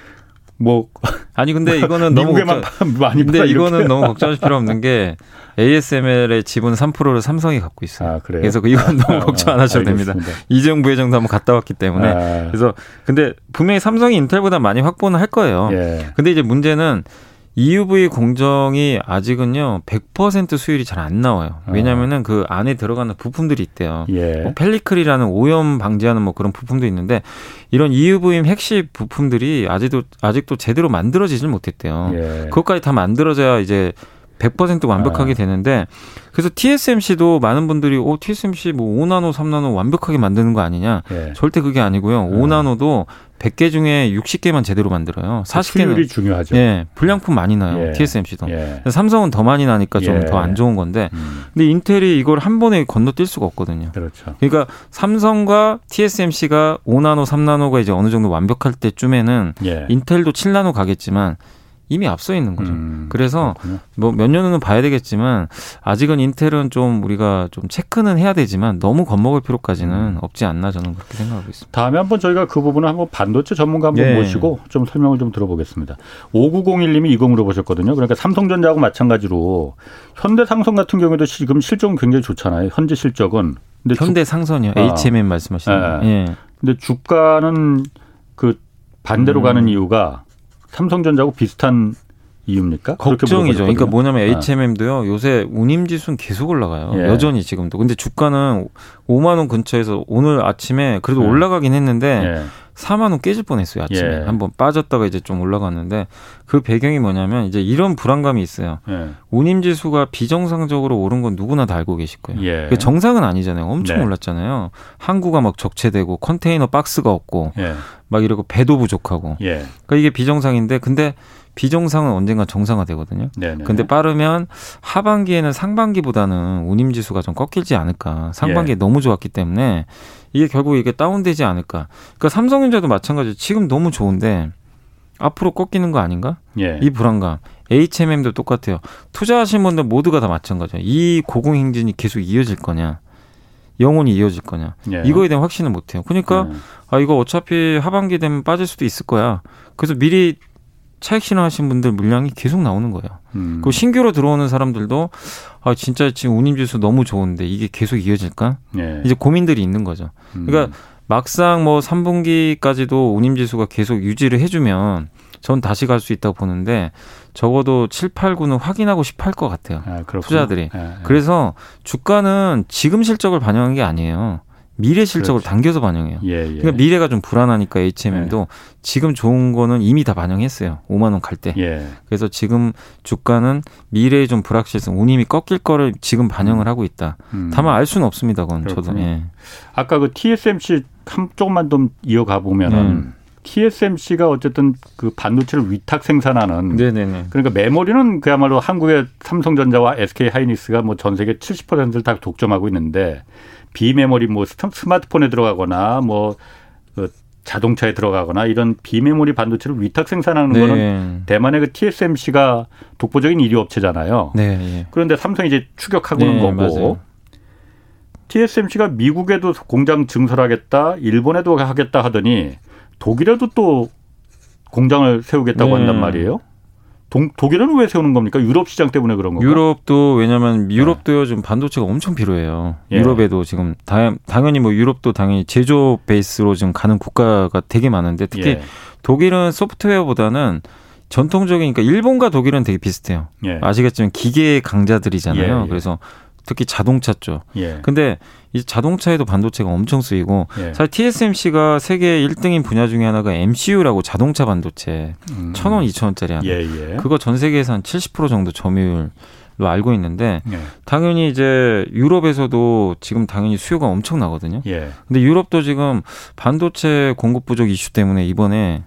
뭐 아니 근데 이거는 너무 걱정, 많이 근데 이거는 너무 걱정할 필요 없는 게 ASML의 지분 3%를 삼성이 갖고 있어요. 아, 그래서 이건 너무 아, 걱정 안 하셔도 됩니다. 이재용 부회장도 한번 갔다 왔기 때문에 아. 그래서 근데 분명히 삼성이 인텔보다 많이 확보는 할 거예요. 예. 근데 이제 문제는 EUV 공정이 아직은요 100% 수율이 잘 안 나와요. 아. 왜냐하면은 그 안에 들어가는 부품들이 있대요. 예. 뭐 펠리클이라는 오염 방지하는 뭐 그런 부품도 있는데 이런 EUV 핵심 부품들이 아직도 아직도 제대로 만들어지질 못했대요. 예. 그것까지 다 만들어져야 이제 100% 완벽하게 아. 되는데 그래서 TSMC도 많은 분들이 오 TSMC 뭐 5나노, 3나노 완벽하게 만드는 거 아니냐? 예. 절대 그게 아니고요. 5나노도 100개 중에 60개만 제대로 만들어요. 40개는 그 중요하죠. 예, 불량품 많이 나요. 예. TSMC도. 예. 삼성은 더 많이 나니까 좀 더안 예. 좋은 건데. 음. 근데 인텔이 이걸 한 번에 건너뛸 수가 없거든요. 그렇죠. 그러니까 삼성과 TSMC가 5나노, 3나노가 이제 어느 정도 완벽할 때쯤에는 예. 인텔도 7나노 가겠지만 이미 앞서 있는 거죠. 음, 그래서 뭐 몇 년은 봐야 되겠지만 아직은 인텔은 좀 우리가 좀 체크는 해야 되지만 너무 겁먹을 필요까지는 음. 없지 않나 저는 그렇게 생각하고 있습니다. 다음에 한번 저희가 그 부분을 한번 반도체 전문가 한번 예. 모시고 좀 설명을 좀 들어보겠습니다. 5901님이 이거 물어보셨거든요. 그러니까 삼성전자하고 마찬가지로 현대상성 같은 경우에도 지금 실적은 굉장히 좋잖아요. 현재 실적은. 근데 현대상선이요. 아. HMM 말씀하시는 거. 예. 예. 근데 주가는 그 반대로 음. 가는 이유가 삼성전자하고 비슷한 이유입니까? 걱정이죠. 그러니까 뭐냐면 HMM도요. 요새 운임 지수는 계속 올라가요. 예. 여전히 지금도. 근데 주가는 5만 원 근처에서 오늘 아침에 그래도 예. 올라가긴 했는데 예. 4만 원 깨질 뻔했어요 아침에 예. 한번 빠졌다가 이제 좀 올라갔는데 그 배경이 뭐냐면 이제 이런 불안감이 있어요. 예. 운임 지수가 비정상적으로 오른 건 누구나 다 알고 계실 거예요. 예. 그 정상은 아니잖아요. 엄청 네. 올랐잖아요. 항구가 막 적체되고 컨테이너 박스가 없고 예. 막 이러고 배도 부족하고. 예. 그러니까 이게 비정상인데 근데 비정상은 언젠가 정상화 되거든요. 네네. 근데 빠르면 하반기에는 상반기보다는 운임 지수가 좀 꺾이지 않을까. 상반기에 예. 너무 좋았기 때문에 이게 결국 이게 다운되지 않을까. 그러니까 삼성전자도 마찬가지. 지금 너무 좋은데 앞으로 꺾이는 거 아닌가? 예. 이 불안감. HMM도 똑같아요. 투자하신 분들 모두가 다 마찬가지예요. 이 고공행진이 계속 이어질 거냐? 영원히 이어질 거냐? 예. 이거에 대한 확신을 못 해요. 그러니까 예. 아 이거 어차피 하반기 되면 빠질 수도 있을 거야. 그래서 미리 차익 실현하신 분들 물량이 계속 나오는 거예요. 음. 그 신규로 들어오는 사람들도 아 진짜 지금 운임지수 너무 좋은데 이게 계속 이어질까? 예. 이제 고민들이 있는 거죠. 음. 그러니까 막상 뭐 3분기까지도 운임지수가 계속 유지를 해주면 전 다시 갈 수 있다고 보는데 적어도 7, 8, 9는 확인하고 싶어 할 것 같아요. 아, 투자들이. 예, 예. 그래서 주가는 지금 실적을 반영한 게 아니에요. 미래 실적을 그렇지. 당겨서 반영해요. 예, 예. 그러니까 미래가 좀 불안하니까 HMM도 예. 지금 좋은 거는 이미 다 반영했어요. 5만 원 갈 때. 예. 그래서 지금 주가는 미래의 좀 불확실성, 운임이 꺾일 거를 지금 반영을 음. 하고 있다. 음. 다만 알 수는 없습니다. 그건 그렇군요. 저도. 예. 아까 그 TSMC 한 조금만 좀 이어가 보면은 음. TSMC가 어쨌든 그 반도체를 위탁 생산하는 네네네. 그러니까 메모리는 그야말로 한국의 삼성전자와 SK 하이닉스가 뭐 전 세계 70%를 다 독점하고 있는데 비메모리 뭐 스마트폰에 들어가거나 뭐그 자동차에 들어가거나 이런 비메모리 반도체를 위탁 생산하는 네. 거는 대만의 그 TSMC가 독보적인 1위 업체잖아요. 네. 예. 그런데 삼성이 이제 추격하고 있는 네, 거고 맞아요. TSMC가 미국에도 공장 증설하겠다, 일본에도 하겠다 하더니 독일에도 또 공장을 세우겠다고 네. 한단 말이에요. 동, 독일은 왜 세우는 겁니까? 유럽 시장 때문에 그런 건가? 유럽도 왜냐하면 유럽도요 지금 반도체가 엄청 필요해요. 예. 유럽에도 지금 다, 당연히 뭐 유럽도 당연히 제조 베이스로 지금 가는 국가가 되게 많은데 특히 예. 독일은 소프트웨어보다는 전통적인 그러니까 일본과 독일은 되게 비슷해요. 예. 아시겠지만 기계 강자들이잖아요. 예, 예. 그래서 특히 자동차 쪽. 예. 근데 이 자동차에도 반도체가 엄청 쓰이고 예. 사실 TSMC가 세계 1등인 분야 중에 하나가 MCU라고 자동차 반도체 음. 1,000원, 2,000원짜리 하나. 예, 예. 그거 전 세계에서 한 70% 정도 점유율 로 알고 있는데 예. 당연히 이제 유럽에서도 지금 당연히 수요가 엄청 나거든요. 예. 근데 유럽도 지금 반도체 공급 부족 이슈 때문에 이번에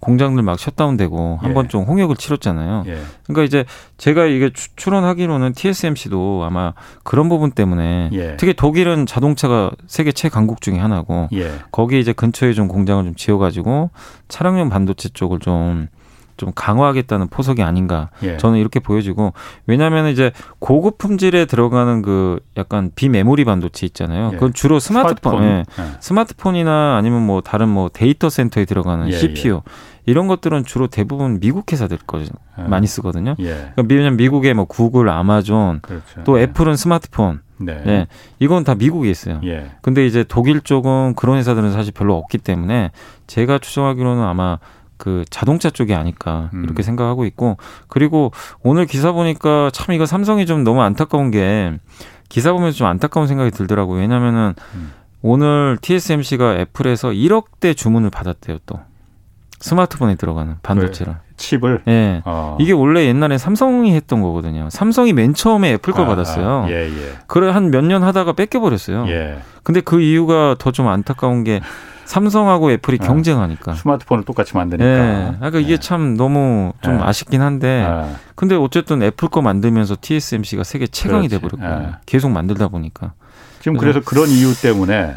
공장들 막 셧다운되고 한번 예. 좀 홍역을 치렀잖아요. 예. 그러니까 이제 제가 이게 추론하기로는 TSMC도 아마 그런 부분 때문에 예. 특히 독일은 자동차가 세계 최강국 중에 하나고 예. 거기 이제 근처에 좀 공장을 좀 지어가지고 차량용 반도체 쪽을 좀 좀 강화하겠다는 포석이 아닌가 예. 저는 이렇게 보여지고 왜냐하면 이제 고급 품질에 들어가는 그 약간 비메모리 반도체 있잖아요. 예. 그건 주로 스마트폰, 스마트폰. 예. 예. 스마트폰이나 아니면 뭐 다른 뭐 데이터 센터에 들어가는 CPU 이런 것들은 주로 대부분 미국 회사들 거 예. 많이 쓰거든요. 예. 그러니까 왜냐면 미국의 뭐 구글, 아마존, 그렇죠. 또 예. 애플은 스마트폰, 네. 예. 이건 다 미국에 있어요. 예. 근데 이제 독일 쪽은 그런 회사들은 사실 별로 없기 때문에 제가 추정하기로는 아마 그 자동차 쪽이 아닐까 음. 이렇게 생각하고 있고 그리고 오늘 기사 보니까 참 이거 삼성이 좀 너무 안타까운 게 기사 보면서 좀 안타까운 생각이 들더라고요. 왜냐면은 음. 오늘 TSMC가 애플에서 1억대 주문을 받았대요, 또. 스마트폰에 들어가는 반도체를. 네. 칩을? 예. 네. 어. 이게 원래 옛날에 삼성이 했던 거거든요. 삼성이 맨 처음에 애플 걸 아, 받았어요. 아, 예, 예. 그래 한 몇 년 하다가 뺏겨 버렸어요. 예. 근데 그 이유가 더 좀 안타까운 게 삼성하고 애플이 어. 경쟁하니까. 스마트폰을 똑같이 만드니까. 네. 그러니까 이게 예. 참 너무 좀 예. 아쉽긴 한데. 예. 근데 어쨌든 애플 거 만들면서 TSMC가 세계 최강이 돼 버렸고 계속 만들다 보니까. 지금 그래서, 그래서 그런 이유 때문에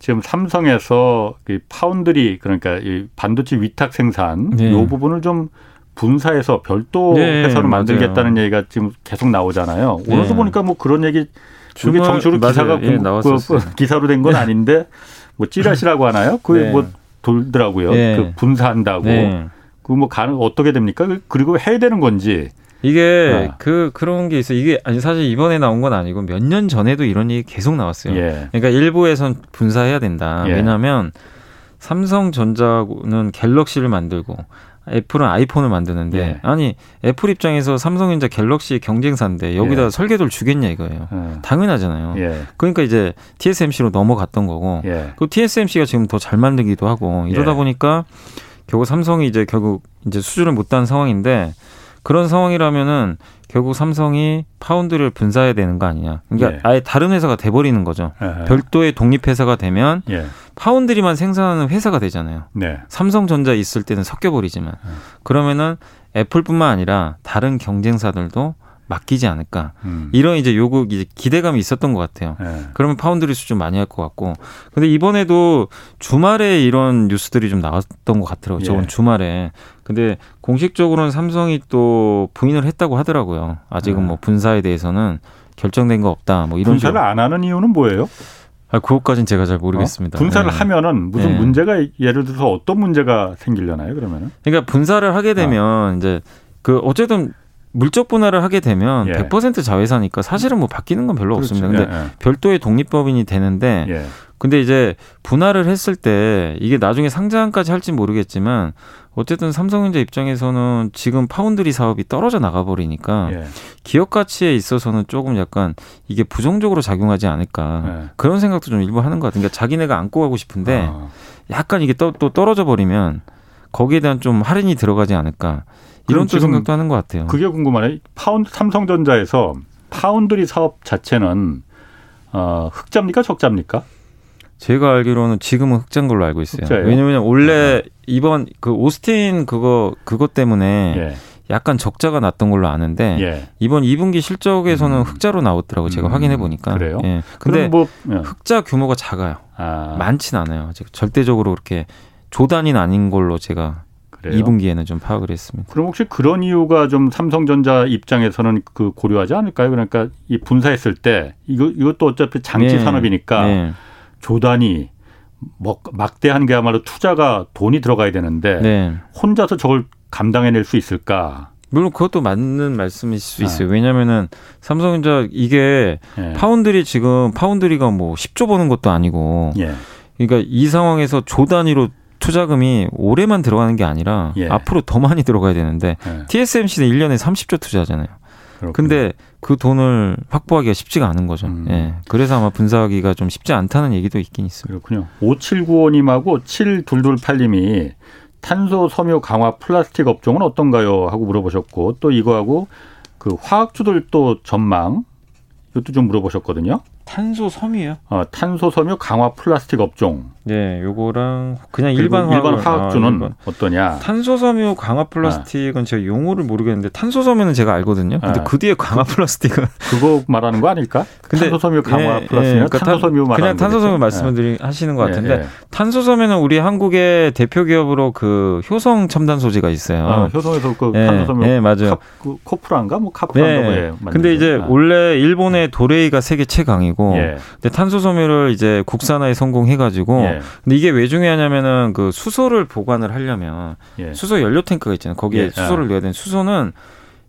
지금 삼성에서 그 파운드리 그러니까 이 반도체 위탁 생산 네. 이 부분을 좀 분사해서 별도 네, 회사로 만들겠다는 얘기가 지금 계속 나오잖아요. 네. 오늘도 보니까 뭐 그런 얘기 그게 정식으로 기사가 예, 그, 그, 기사로 된 건 아닌데 뭐 찌라시라고 하나요? 그게 네. 뭐 돌더라고요. 네. 그 분사한다고. 네. 그뭐 가능 어떻게 됩니까? 그리고 해야 되는 건지. 이게 어. 그 그런 게 있어. 이게 아니 사실 이번에 나온 건 아니고 몇 년 전에도 이런 얘기 계속 나왔어요. 예. 그러니까 일부에선 분사해야 된다. 예. 왜냐하면 삼성전자는 갤럭시를 만들고 애플은 아이폰을 만드는데 예. 아니 애플 입장에서 삼성전자 갤럭시 경쟁사인데 여기다 예. 설계도를 주겠냐 이거예요. 예. 당연하잖아요. 예. 그러니까 이제 TSMC로 넘어갔던 거고 예. 그 TSMC가 지금 더 잘 만들기도 하고 이러다 예. 보니까 결국 삼성이 이제 결국 이제 수준을 못딴 상황인데 그런 상황이라면은 결국 삼성이 파운드를 분사해야 되는 거 아니냐. 그러니까 예. 아예 다른 회사가 돼버리는 거죠. 예. 별도의 독립회사가 되면 예. 파운드리만 생산하는 회사가 되잖아요. 네. 삼성전자 있을 때는 섞여버리지만 예. 그러면은 애플뿐만 아니라 다른 경쟁사들도 맡기지 않을까 음. 이런 이제 요구 이제 기대감이 있었던 것 같아요. 네. 그러면 파운드리 수준 많이 할 것 같고 근데 이번에도 주말에 이런 뉴스들이 좀 나왔던 것 같더라고요. 예. 저번 주말에 근데 공식적으로는 삼성이 또 부인을 했다고 하더라고요. 아직은 네. 뭐 분사에 대해서는 결정된 거 없다. 뭐 이런 분사를 안 하는 이유는 뭐예요? 아, 그것까지는 제가 잘 모르겠습니다. 어? 분사를 네. 하면은 무슨 네. 문제가 예를 들어서 어떤 문제가 생기려나요? 그러면은? 그러니까 분사를 하게 되면 아. 이제 그 어쨌든 물적 분할을 하게 되면 예. 100% 자회사니까 사실은 뭐 바뀌는 건 별로 그렇지. 없습니다. 근데 예, 예. 별도의 독립법인이 되는데 예. 근데 이제 분할을 했을 때 이게 나중에 상장까지 할지 모르겠지만 어쨌든 삼성전자 입장에서는 지금 파운드리 사업이 떨어져 나가 버리니까 예. 기업 가치에 있어서는 조금 약간 이게 부정적으로 작용하지 않을까 예. 그런 생각도 좀 일부 하는 것 같아요. 그러니까 자기네가 안고 가고 싶은데 아. 약간 이게 또, 또 떨어져 버리면 거기에 대한 좀 할인이 들어가지 않을까. 이런 또 생각도 하는 것 같아요. 그게 궁금하네. 파운드 삼성전자에서 파운드리 사업 자체는 어, 흑자입니까 적자입니까? 제가 알기로는 지금은 흑자인 걸로 알고 있어요. 흑자예요? 왜냐면 원래 네. 이번 그 오스틴 그거 그것 때문에 예. 약간 적자가 났던 걸로 아는데 예. 이번 2분기 실적에서는 음. 흑자로 나오더라고 요 제가 음. 확인해 보니까. 그래요? 예. 근데 뭐, 예. 흑자 규모가 작아요. 아. 많진 않아요. 절대적으로 그렇게 조단위는 아닌 걸로 제가 그래요? 2분기에는 좀 파악을 했습니다. 그럼 혹시 그런 이유가 좀 삼성전자 입장에서는 그 고려하지 않을까요? 그러니까 이 분사했을 때 이거 이것도 어차피 장치 네. 산업이니까 네. 조단이 뭐 막대한 게야말로 투자가 돈이 들어가야 되는데 네. 혼자서 저걸 감당해낼 수 있을까? 물론 그것도 맞는 말씀일 수 네. 있어요. 왜냐면은 삼성전자 이게 예. 파운드리 지금 파운드리가 뭐 10조 버는 것도 아니고 예. 그러니까 이 상황에서 조 단위로 투자금이 올해만 들어가는 게 아니라 예. 앞으로 더 많이 들어가야 되는데 예. TSMC는 1년에 30조 투자하잖아요. 그렇군요. 근데 그 돈을 확보하기가 쉽지가 않은 거죠. 음. 예. 그래서 아마 분사하기가 좀 쉽지 않다는 얘기도 있긴 있습니다. 그렇군요. 5795님하고 7228님이 탄소 섬유 강화 플라스틱 업종은 어떤가요? 하고 물어보셨고 또 이거하고 그 화학 주들 또 전망 이것도 좀 물어보셨거든요. 탄소 섬유요? 어, 탄소 섬유 강화 플라스틱 업종. 네, 요거랑 그냥 일반 화학, 일반 화학주는 아, 어떠냐? 탄소 섬유 강화 플라스틱은 아. 제가 용어를 모르겠는데 탄소 섬유는 제가 알거든요. 근데 아. 그 뒤에 강화 플라스틱은 그거 말하는 거 아닐까? 근데 탄소 섬유 강화 예, 플라스틱 예, 그러니까 탄소 섬유 말하는 그냥 탄소 섬유 말씀을 예. 하시는 것 같은데 예, 예. 탄소 섬유는 우리 한국의 대표 기업으로 그 효성 첨단 소재가 있어요. 아, 효성에서 그 예, 탄소 섬유 예, 맞아요. 그 코프란가 뭐 카프란가 네. 뭐 근데 이제 아. 원래 일본의 도레이가 세계 최강이고 근데 탄소 섬유를 이제 국산화에 성공해 가지고 근데 이게 왜 중요하냐면은 그 수소를 보관을 하려면 예. 수소 연료 탱크가 있잖아요. 거기에 예. 수소를 넣어야 되는 수소는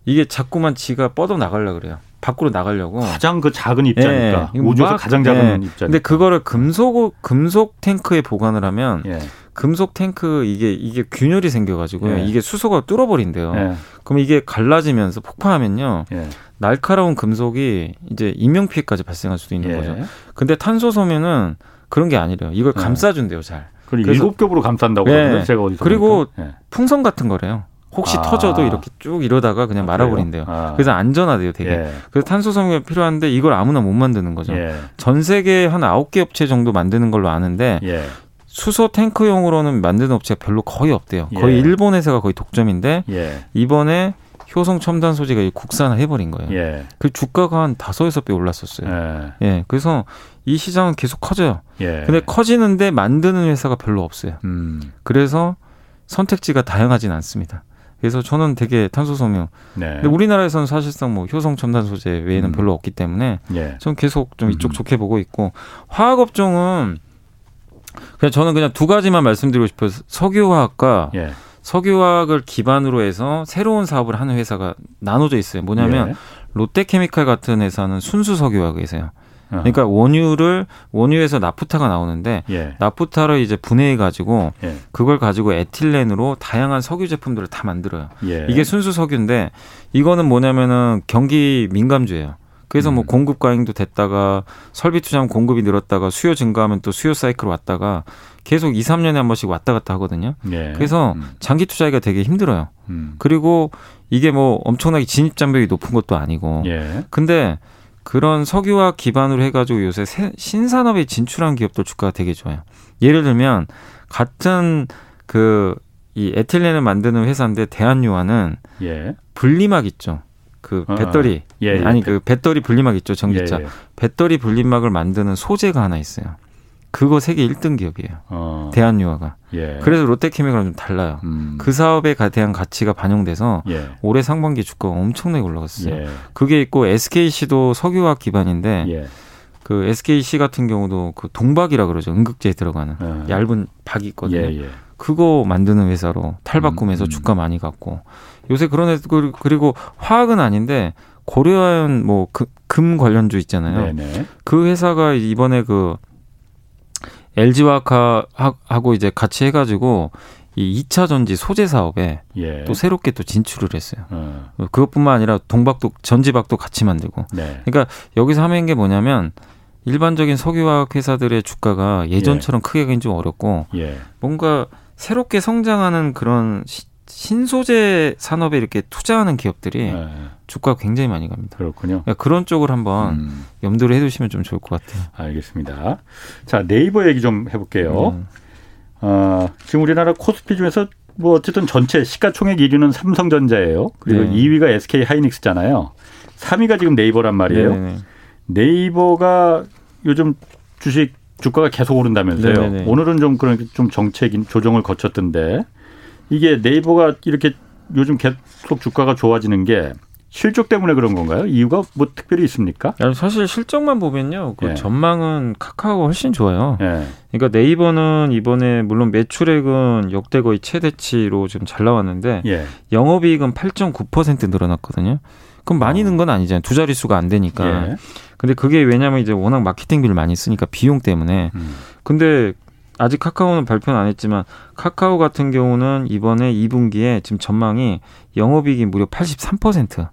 이게 자꾸만 지가 뻗어 나가려 그래요. 밖으로 나가려고 가장 그 작은 입자니까 예. 우주에서 가장 작은 예. 입자. 근데 그거를 금속 금속 탱크에 보관을 하면 예. 금속 탱크 이게 이게 균열이 생겨가지고 예. 이게 수소가 뚫어버린대요. 예. 그럼 이게 갈라지면서 폭파하면요. 예. 날카로운 금속이 이제 인명 피해까지 발생할 수도 있는 예. 거죠. 근데 탄소 소면은 그런 게 아니래요. 이걸 예. 감싸준대요, 잘. 그래서 일곱 겹으로 감싼다고 예. 제가 어디서 그리고 풍선 같은 거래요. 혹시 아. 터져도 이렇게 쭉 이러다가 그냥 아, 말아버린대요. 아. 그래서 안전하대요, 되게. 예. 그래서 탄소 섬유가 필요한데 이걸 아무나 못 만드는 거죠. 예. 전 세계 한 아홉 개 업체 정도 만드는 걸로 아는데 예. 수소 탱크용으로는 만드는 업체가 별로 거의 없대요. 거의 예. 일본 회사가 거의 독점인데 예. 이번에 효성 첨단 소재가 국산화 해버린 거예요. 예. 그 주가가 한 다섯 여섯 배 올랐었어요. 예. 예. 그래서 이 시장은 계속 커져요. 예. 근데 커지는데 만드는 회사가 별로 없어요. 음. 그래서 선택지가 다양하진 않습니다. 그래서 저는 되게 탄소 섬유. 네. 근데 우리나라에서는 사실상 뭐 효성 첨단 소재 외에는 음. 별로 없기 때문에 예. 저는 계속 좀 이쪽 음. 좋게 보고 있고 화학 업종은 그냥 저는 그냥 두 가지만 말씀드리고 싶어요. 석유화학과 예. 석유화학을 기반으로 해서 새로운 사업을 하는 회사가 나눠져 있어요. 뭐냐면 예. 롯데케미칼 같은 회사는 순수 석유화학 회사예요. 그러니까 원유를 원유에서 나프타가 나오는데 예. 나프타를 이제 분해해 가지고 예. 그걸 가지고 에틸렌으로 다양한 석유 제품들을 다 만들어요. 예. 이게 순수 석유인데 이거는 뭐냐면은 경기 민감주예요. 그래서 뭐 음. 공급 과잉도 됐다가 설비 투자하면 공급이 늘었다가 수요 증가하면 또 수요 사이클 왔다가 계속 2, 3년에 한 번씩 왔다 갔다 하거든요. 예. 그래서 음. 장기 투자하기가 되게 힘들어요. 음. 그리고 이게 뭐 엄청나게 진입 장벽이 높은 것도 아니고. 예. 근데 그런 석유화 기반으로 해가지고 요새 새, 신산업에 진출한 기업들 주가가 되게 좋아요. 예를 들면 같은 그 이 에틸렌을 만드는 회사인데 대한유화는 예. 분리막 있죠. 그 어, 배터리 어, 예, 예. 아니 그 배터리 분리막 있죠 전기차 예, 예. 배터리 분리막을 만드는 소재가 하나 있어요. 그거 세계 1등 기업이에요. 어. 대한유화가. 예. 그래서 롯데케미칼은 좀 달라요. 음. 그 사업에 대한 가치가 반영돼서 예. 올해 상반기 주가가 엄청나게 올라갔어요. 예. 그게 있고 SKC도 석유화학 기반인데 예. 그 SKC 같은 경우도 그 동박이라 그러죠. 응급제에 들어가는 예. 얇은 박이 있거든요. 예, 그거 만드는 회사로 탈바꿈해서 음, 음. 주가 많이 갔고 요새 그런 애 그리고 화학은 아닌데 고려아연 뭐금 관련주 있잖아요. 네네. 그 회사가 이번에 그 LG화학하고 이제 같이 해가지고 이 2차 전지 소재 사업에 예. 또 새롭게 또 진출을 했어요. 어. 그것뿐만 아니라 동박도 전지박도 같이 만들고. 네. 그러니까 여기서 하는 게 뭐냐면 일반적인 석유화학 회사들의 주가가 예전처럼 예. 크게 가긴 좀 어렵고 예. 뭔가 새롭게 성장하는 그런 시, 신소재 산업에 이렇게 투자하는 기업들이 네. 주가가 굉장히 많이 갑니다. 그렇군요. 그러니까 그런 쪽을 한번 음. 염두를 해두시면 좀 좋을 것 같아요. 알겠습니다. 자 네이버 얘기 좀 해볼게요. 음. 어, 지금 우리나라 코스피 중에서 뭐 어쨌든 전체 시가총액 1위는 삼성전자예요. 그리고 네. 2위가 SK 하이닉스잖아요. 3위가 지금 네이버란 말이에요. 네네. 네이버가 요즘 주식 주가가 계속 오른다면서요. 네네. 오늘은 좀 그런 좀 정책 조정을 거쳤던데 이게 네이버가 이렇게 요즘 계속 주가가 좋아지는 게 실적 때문에 그런 건가요? 이유가 뭐 특별히 있습니까? 사실 실적만 보면요. 그 예. 전망은 카카오가 훨씬 좋아요. 예. 그러니까 네이버는 이번에 물론 매출액은 역대 거의 최대치로 좀잘 나왔는데 예. 영업이익은 8.9% 늘어났거든요. 그럼 많이 는 건 아니잖아요. 두 자릿수가 안 되니까. 예. 근데 그게 왜냐면 이제 워낙 마케팅비를 많이 쓰니까 비용 때문에. 음. 근데 아직 카카오는 발표는 안 했지만 카카오 같은 경우는 이번에 2분기에 지금 전망이 영업이익이 무려 83%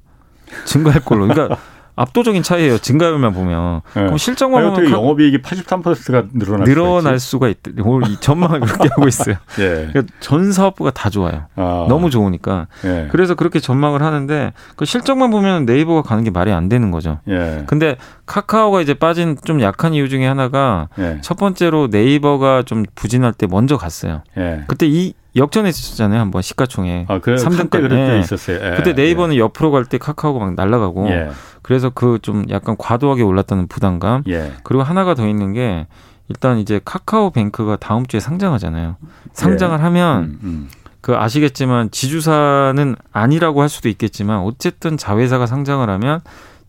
증가할 걸로. 그러니까 압도적인 차이예요. 증가율만 보면. 네. 그럼 실적만 보면 카... 영업이익이 83%가 늘어날, 늘어날 수가, 있대. 이 전망을 그렇게 하고 있어요. 예. 그러니까 전 사업부가 다 좋아요. 아. 너무 좋으니까. 예. 그래서 그렇게 전망을 하는데 그 실적만 보면 네이버가 가는 게 말이 안 되는 거죠. 예. 근데 카카오가 이제 빠진 좀 약한 이유 중에 하나가 예. 첫 번째로 네이버가 좀 부진할 때 먼저 갔어요. 예. 그때 이 역전했었잖아요 한번 시가총액. 아, 그 3등 때 그럴 때 있었어요. 예. 그때 네이버는 예. 옆으로 갈 때 카카오가 막 날아가고 예. 그래서 그 좀 약간 과도하게 올랐다는 부담감. 예. 그리고 하나가 더 있는 게 일단 이제 카카오뱅크가 다음 주에 상장하잖아요. 상장을 예. 하면 음, 음. 그 아시겠지만 지주사는 아니라고 할 수도 있겠지만 어쨌든 자회사가 상장을 하면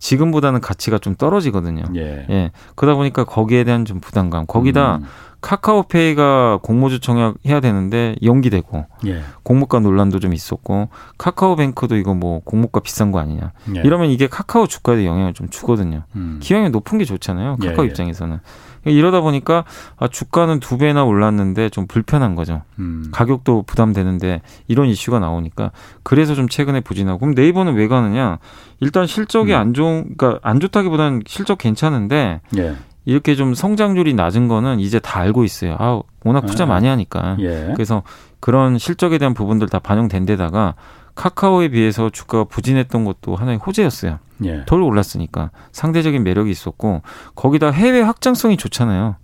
지금보다는 가치가 좀 떨어지거든요. 예. 예. 그러다 보니까 거기에 대한 좀 부담감. 거기다 음. 카카오페이가 공모주 청약 해야 되는데 연기되고 예. 공모가 논란도 좀 있었고 카카오뱅크도 이거 뭐 공모가 비싼 거 아니냐 예. 이러면 이게 카카오 주가에 영향을 좀 주거든요. 음. 기왕에 높은 게 좋잖아요. 카카오 예, 예. 입장에서는 이러다 보니까 아, 주가는 두 배나 올랐는데 좀 불편한 거죠. 음. 가격도 부담되는데 이런 이슈가 나오니까 그래서 좀 최근에 부진하고 그럼 네이버는 왜 가느냐? 일단 실적이 음. 안 좋은 그러니까 안 좋다기보다는 실적 괜찮은데 예. 이렇게 좀 성장률이 낮은 거는 이제 다 알고 있어요. 아, 워낙 투자 아. 많이 하니까. 예. 그래서 그런 실적에 대한 부분들 다 반영된 데다가 카카오에 비해서 주가가 부진했던 것도 하나의 호재였어요. 예. 덜 올랐으니까 상대적인 매력이 있었고 거기다 해외 확장성이 좋잖아요.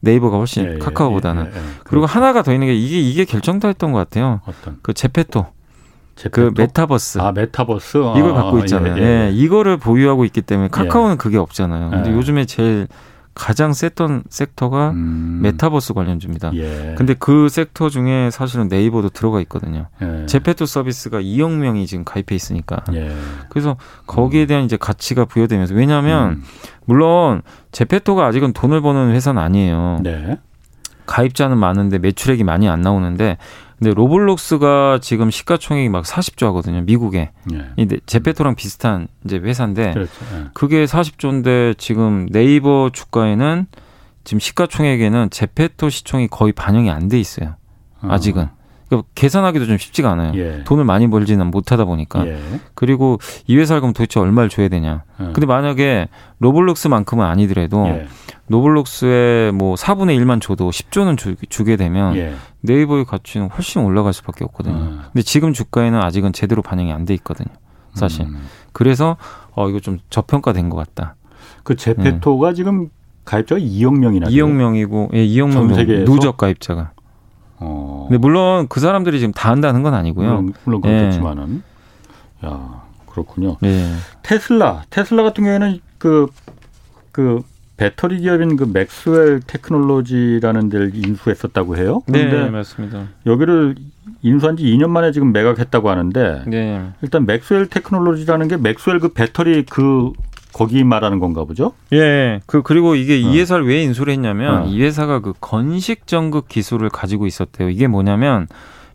네이버가 훨씬 예, 예 카카오보다는 예, 예, 그리고 그렇죠. 하나가 더 있는 게 이게 이게 결정타였던 것 같아요. 어떤 그 제페토. 그 메타버스. 아, 메타버스? 이걸 갖고 아, 있잖아요. 예, 예, 예. 이거를 보유하고 있기 때문에 카카오는 그게 없잖아요. 근데 요즘에 제일 가장 셌던 섹터가 음. 메타버스 관련주입니다. 예. 근데 그 섹터 중에 사실은 네이버도 들어가 있거든요. 예. 제페토 서비스가 2억 명이 지금 가입해 있으니까. 예. 그래서 거기에 대한 이제 가치가 부여되면서 왜냐하면 음. 물론 제페토가 아직은 돈을 버는 회사는 아니에요. 네. 가입자는 많은데 매출액이 많이 안 나오는데 근데 로블록스가 지금 시가총액이 막 40조 하거든요. 미국에. 예. 제페토랑 비슷한 이제 회사인데 그렇죠. 예. 그게 40조인데 지금 네이버 주가에는 지금 시가총액에는 제페토 시총이 거의 반영이 안 돼 있어요. 어. 아직은. 어. 그러니까 계산하기도 좀 쉽지가 않아요. 예. 돈을 많이 벌지는 못하다 보니까. 예. 그리고 이 회사를 그럼 도대체 얼마를 줘야 되냐. 예. 근데 만약에 로블록스만큼은 아니더라도 예. 노블록스의 뭐 4분의 1만 줘도 10조는 주, 주게 되면 예. 네이버의 가치는 훨씬 올라갈 수밖에 없거든요. 음. 근데 지금 주가에는 아직은 제대로 반영이 안 돼 있거든요. 사실. 음. 그래서 어 이거 좀 저평가된 것 같다. 그 제페토가 네. 지금 가입자가 2억 명이나 2억 명이고 예, 2억 명 누적 가입자가. 어. 근데 물론 그 사람들이 지금 다 한다는 건 아니고요. 물론, 물론 그렇겠지만은. 예. 야, 그렇군요. 예. 테슬라, 테슬라 같은 경우에는 그, 그 배터리 기업인 그 맥스웰 테크놀로지라는 데를 인수했었다고 해요. 네, 맞습니다. 여기를 인수한 지 2년 만에 지금 매각했다고 하는데 네. 일단 맥스웰 테크놀로지라는 게 맥스웰 그 배터리 그 거기 말하는 건가 보죠? 예. 그 그리고 이게 어. 이 회사를 왜 인수를 했냐면 어. 이 회사가 그 건식 전극 기술을 가지고 있었대요. 이게 뭐냐면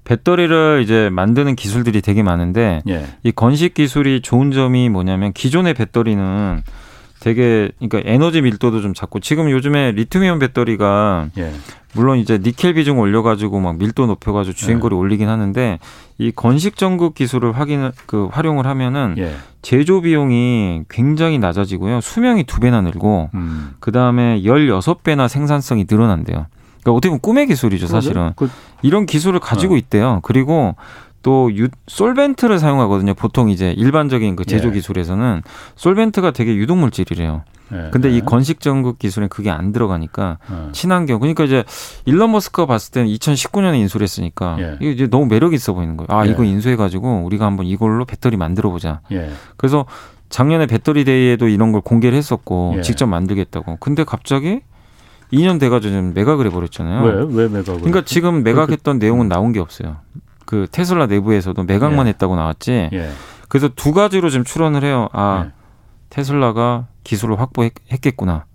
배터리를 이제 만드는 기술들이 되게 많은데 예. 이 건식 기술이 좋은 점이 뭐냐면 기존의 배터리는 되게 그러니까 에너지 밀도도 좀 작고 지금 요즘에 리튬이온 배터리가 예. 물론 이제 니켈 비중 올려가지고 막 밀도 높여가지고 주행거리 예. 올리긴 하는데 이 건식 전극 기술을 확인을 그 활용을 하면은 예. 제조 비용이 굉장히 낮아지고요 수명이 두 배나 늘고 음. 그 다음에 열 여섯 배나 생산성이 늘어난대요. 그러니까 어떻게 보면 꿈의 기술이죠 사실은 그, 이런 기술을 가지고 어. 있대요. 그리고 또 유, 솔벤트를 사용하거든요. 보통 이제 일반적인 그 제조 예. 기술에서는 솔벤트가 되게 유독 물질이래요. 예. 근데 이 예. 건식 전극 기술엔 그게 안 들어가니까 예. 친환경. 그러니까 이제 일론 머스크가 봤을 때는 2019년에 인수를 했었으니까 예. 이게 이제 너무 매력 있어 보이는 거예요. 아, 이거 인수해 가지고 우리가 한번 이걸로 배터리 만들어 보자. 그래서 작년에 배터리 데이에도 이런 걸 공개를 했었고 직접 만들겠다고. 근데 갑자기 2년 돼가지고 좀 매각을 해버렸잖아요. 왜? 왜 매각을? 그러니까 지금 매각했던 내용은 나온 게 없어요. 그 테슬라 내부에서도 매각만 예. 했다고 나왔지. 예. 그래서 두 가지로 지금 추론을 해요. 아, 예. 테슬라가 기술을 확보했겠구나.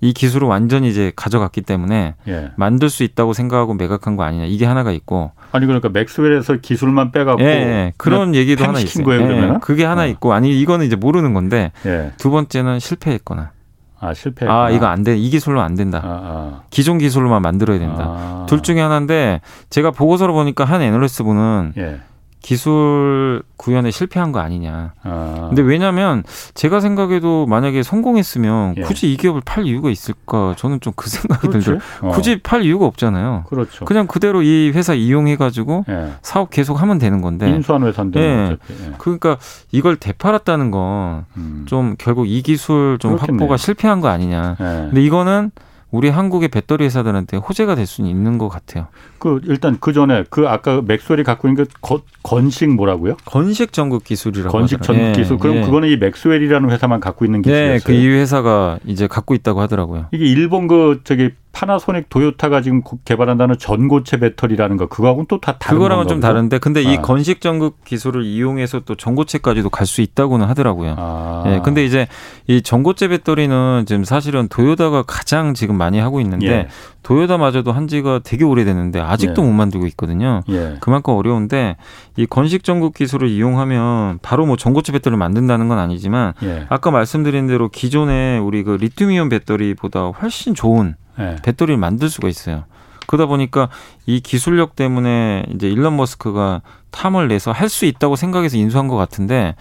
이 기술을 완전히 이제 가져갔기 때문에 예. 만들 수 있다고 생각하고 매각한 거 아니냐 이게 하나가 있고 아니 그러니까 맥스웰에서 기술만 빼갖고 예, 예. 그런 얘기도 하나 있어요. 거예요, 예, 그게 하나 어. 있고 아니 이거는 이제 모르는 건데 예. 두 번째는 실패했거나 아 실패. 아 이거 안 돼. 이 기술로 안 된다. 아, 아. 기존 기술로만 만들어야 된다. 아. 둘 중에 하나인데 제가 보고서를 보니까 한 애널리스트 분은 예. 기술 구현에 실패한 거 아니냐. 아. 근데 왜냐면 제가 생각해도 만약에 성공했으면 예. 굳이 이 기업을 팔 이유가 있을까? 저는 좀 그 생각이 들죠. 어. 굳이 팔 이유가 없잖아요. 그렇죠. 그냥 그대로 이 회사 이용해 가지고 예. 사업 계속 하면 되는 건데. 인수한 회사인데. 예. 예. 그러니까 이걸 되팔았다는 건좀 음. 결국 이 기술 좀 그렇겠네요. 확보가 실패한 거 아니냐. 예. 근데 이거는 우리 한국의 배터리 회사들한테 호재가 될 수는 있는 것 같아요. 그 일단 그 전에 그 아까 맥스웰이 갖고 있는 그 건식 뭐라고요? 건식 전극 기술이라고 건식 전극 예, 기술. 그럼 예. 그거는 이 맥스웰이라는 회사만 갖고 있는 기술이었어요. 네, 그이 회사가 이제 갖고 있다고 하더라고요. 이게 일본 그 저기 파나소닉 도요타가 지금 개발한다는 전고체 배터리라는 거 그거하고는 또 다 다른 그거랑은 좀 다른데 근데 아. 이 건식 전극 기술을 이용해서 또 전고체까지도 갈 수 있다고는 하더라고요. 아. 예. 근데 이제 이 전고체 배터리는 지금 사실은 도요타가 가장 지금 많이 하고 있는데 예. 도요타마저도 한 지가 되게 오래됐는데 아직도 예. 못 만들고 있거든요. 예. 그만큼 어려운데 이 건식 전극 기술을 이용하면 바로 뭐 전고체 배터리를 만든다는 건 아니지만 예. 아까 말씀드린 대로 기존의 우리 그 리튬이온 배터리보다 훨씬 좋은 예. 배터리를 만들 수가 있어요. 그러다 보니까 이 기술력 때문에 이제 일론 머스크가 탐을 내서 할 수 있다고 생각해서 인수한 것 같은데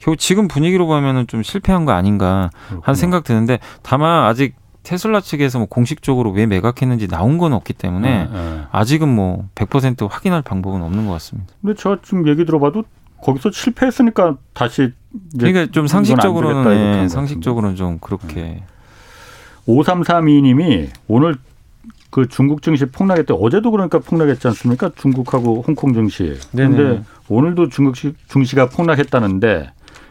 결국 지금 분위기로 보면은 좀 실패한 거 아닌가 하는 생각 드는데 다만 아직 테슬라 측에서 뭐 공식적으로 왜 매각했는지 나온 건 없기 때문에 네, 네. 아직은 뭐 100% 확인할 방법은 없는 것 같습니다. 근데 저 지금 얘기 들어봐도 거기서 실패했으니까 다시 그러니까 좀 상식적으로는 네, 상식적으로는 좀 그렇게 5332님이 오늘 그 중국 증시 폭락했대 어제도 그러니까 폭락했지 않습니까? 중국하고 홍콩 증시. 그런데 오늘도 중국 증시가 폭락했다는데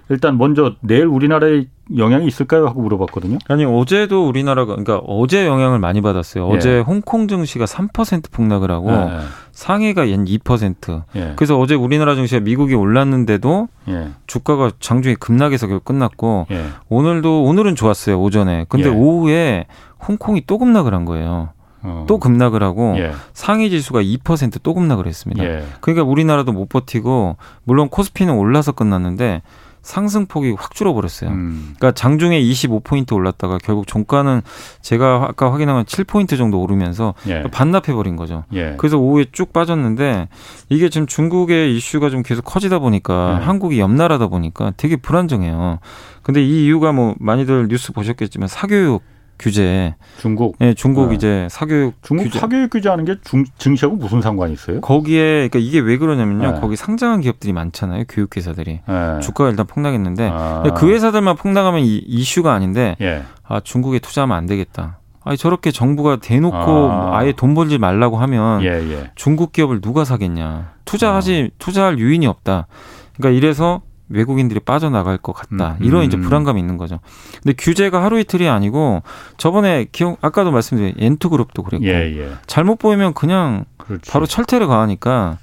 일단 먼저 내일 우리나라에 영향이 있을까요? 하고 물어봤거든요. 아니 어제도 우리나라가 그러니까 어제 영향을 많이 받았어요. 예. 어제 홍콩 증시가 3% 폭락을 하고 예. 상해가 연 2%. 예. 그래서 어제 우리나라 증시가 미국이 올랐는데도 예. 주가가 장중에 급락해서 결국 끝났고 예. 오늘도 오늘은 좋았어요 오전에. 근데 예. 오후에 홍콩이 또 급락을 한 거예요. 어. 또 급락을 하고 예. 상위 지수가 2%또 급락을 했습니다. 예. 그러니까 우리나라도 못 버티고 물론 코스피는 올라서 끝났는데 상승폭이 확 줄어버렸어요. 음. 그러니까 장중에 25포인트 올랐다가 결국 종가는 제가 아까 확인한 건 7포인트 정도 오르면서 예. 반납해버린 거죠. 예. 그래서 오후에 쭉 빠졌는데 이게 지금 중국의 이슈가 좀 계속 커지다 보니까 예. 한국이 옆나라다 보니까 되게 불안정해요. 근데 이 이유가 뭐 많이들 뉴스 보셨겠지만 사교육 규제. 중국. 네, 중국 네. 이제 사교육 중국 규제. 사교육 규제하는 게 중, 증시하고 무슨 상관이 있어요? 거기에 그러니까 이게 왜 그러냐면요. 네. 거기 상장한 기업들이 많잖아요. 교육 회사들이. 네. 주가가 일단 폭락했는데 아. 그 회사들만 폭락하면 이, 이슈가 아닌데 예. 아, 중국에 투자하면 안 되겠다. 아니 저렇게 정부가 대놓고 아. 아예 돈 벌지 말라고 하면 예, 예. 중국 기업을 누가 사겠냐. 투자하지 아. 투자할 유인이 없다. 그러니까 이래서 외국인들이 빠져나갈 것 같다. 음. 이런 이제 음. 불안감이 있는 거죠. 근데 규제가 하루 이틀이 아니고 저번에 기억 아까도 말씀드린 엔투 그룹도 그랬고 예, 예. 잘못 보이면 그냥 그렇지. 바로 철퇴를 가하니까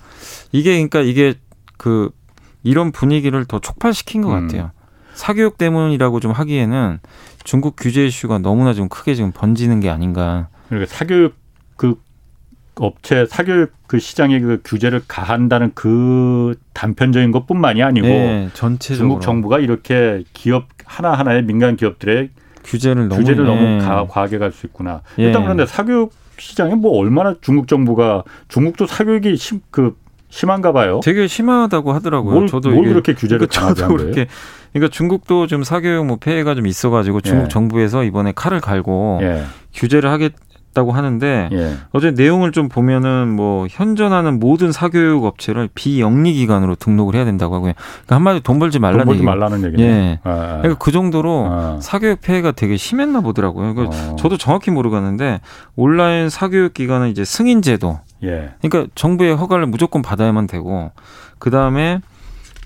이게 그러니까 이게 그 이런 분위기를 더 촉발시킨 것 음. 같아요. 사교육 때문이라고 좀 하기에는 중국 규제 이슈가 너무나 좀 크게 지금 번지는 게 아닌가. 그러니까 사교육 그 업체 사교육 그 시장에 그 규제를 가한다는 그 단편적인 것뿐만이 아니고 네, 전체적으로 중국 정부가 이렇게 기업 하나 하나의 민간 기업들의 규제를 너무, 규제를 너무 네. 가, 과하게 갈 수 있구나. 예. 일단 그런데 사교육 시장에 뭐 얼마나 중국 정부가 중국도 사교육이 심, 그 심한가 봐요. 되게 심하다고 하더라고요. 뭘, 저도 뭘 그렇게 규제를 그러니까 저도 그렇게 그러니까 중국도 좀 사교육 뭐 폐해가 좀 있어가지고 중국 예. 정부에서 이번에 칼을 갈고 예. 규제를 하겠 있다고 하는데 예. 어제 내용을 좀 보면은 뭐 현존하는 모든 사교육 업체를 비영리 기관으로 등록을 해야 된다고 하고요. 그러니까 한마디 돈 벌지 말라는 돈 벌지 얘기. 말라는 얘기네. 예. 아, 아. 그러니까 그 정도로 아. 사교육 폐해가 되게 심했나 보더라고요. 그러니까 어. 저도 정확히 모르겠는데 온라인 사교육 기관은 이제 승인 제도. 예. 그러니까 정부의 허가를 무조건 받아야만 되고 그 다음에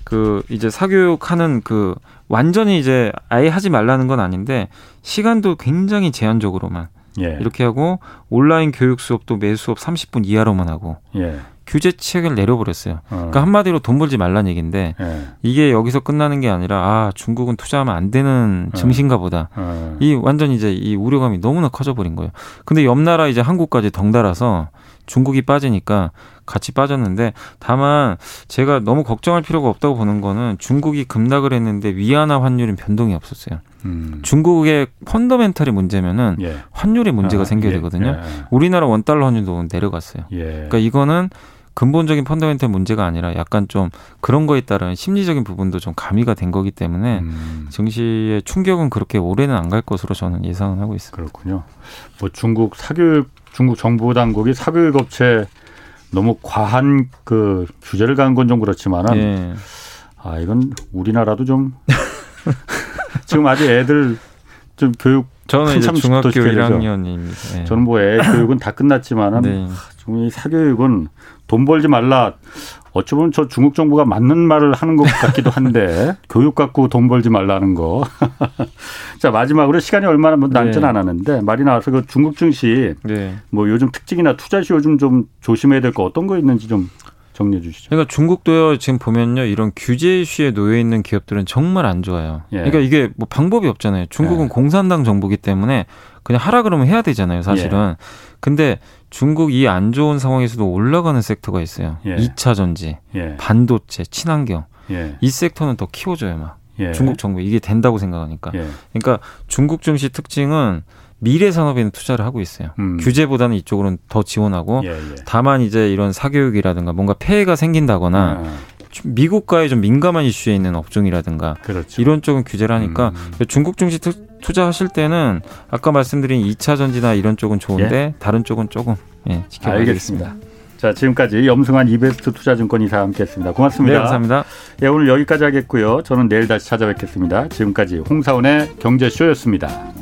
그 이제 사교육하는 그 완전히 이제 아예 하지 말라는 건 아닌데 시간도 굉장히 제한적으로만 예. 이렇게 하고 온라인 교육 수업도 매 수업 30분 이하로만 하고 예. 규제책을 내려버렸어요. 어. 그러니까 한마디로 돈 벌지 말란 얘기인데 예. 이게 여기서 끝나는 게 아니라 아 중국은 투자하면 안 되는 어. 증시인가 보다. 어. 이 완전 이제 이 우려감이 너무나 커져버린 거예요. 근데 옆 나라 이제 한국까지 덩달아서 중국이 빠지니까 같이 빠졌는데 다만 제가 너무 걱정할 필요가 없다고 보는 거는 중국이 급락을 했는데 위안화 환율은 변동이 없었어요. 음. 중국의 펀더멘탈이 문제면은 예. 환율에 문제가 아, 생겨야 예. 되거든요. 예. 우리나라 원 달러 환율도 내려갔어요. 예. 그러니까 이거는 근본적인 펀더멘탈 문제가 아니라 약간 좀 그런 거에 따른 심리적인 부분도 좀 가미가 된 거기 때문에 음. 증시의 충격은 그렇게 오래는 안 갈 것으로 저는 예상을 하고 있습니다. 그렇군요. 뭐 중국 사교육 중국 정부 당국이 사교육 업체 너무 과한 그 규제를 가한 건좀 그렇지만은 예. 아 이건 우리나라도 좀 지금 아직 애들 좀 교육 저는 이제 중학교 1학년입니다. 네. 저는 뭐 애 교육은 다 끝났지만은 네. 이 사교육은 돈 벌지 말라. 어찌 보면 저 중국 정부가 맞는 말을 하는 것 같기도 한데 교육 갖고 돈 벌지 말라는 거. 자 마지막으로 시간이 얼마나 뭐 남진 네. 않았는데 말이 나와서 그 중국 증시 네. 뭐 요즘 특징이나 투자 시 요즘 좀 조심해야 될 거 어떤 거 있는지 좀 정리해 주시죠. 그러니까 중국도요 지금 보면요 이런 규제 이슈에 놓여 있는 기업들은 정말 안 좋아요. 예. 그러니까 이게 뭐 방법이 없잖아요. 중국은 예. 공산당 정부기 때문에 그냥 하라 그러면 해야 되잖아요, 사실은. 예. 근데 중국 이 안 좋은 상황에서도 올라가는 섹터가 있어요. 예. 2차 전지, 예. 반도체, 친환경. 예. 이 섹터는 더 키워줘요, 막. 예. 중국 정부 이게 된다고 생각하니까. 예. 그러니까 중국 증시 특징은 미래 산업에는 투자를 하고 있어요. 음. 규제보다는 이쪽으로는 더 지원하고 예, 예. 다만 이제 이런 사교육이라든가 뭔가 폐해가 생긴다거나 아. 미국과의 좀 민감한 이슈에 있는 업종이라든가 그렇죠. 이런 쪽은 규제를 하니까 음. 중국 증시 투자하실 때는 아까 말씀드린 2차 전지나 이런 쪽은 좋은데 예? 다른 쪽은 조금 예, 지켜보겠습니다. 자, 지금까지 염승환 이베스트 투자증권 이사 함께했습니다. 고맙습니다. 네, 감사합니다. 예, 오늘 여기까지 하겠고요. 저는 내일 다시 찾아뵙겠습니다. 지금까지 홍사원의 경제쇼였습니다.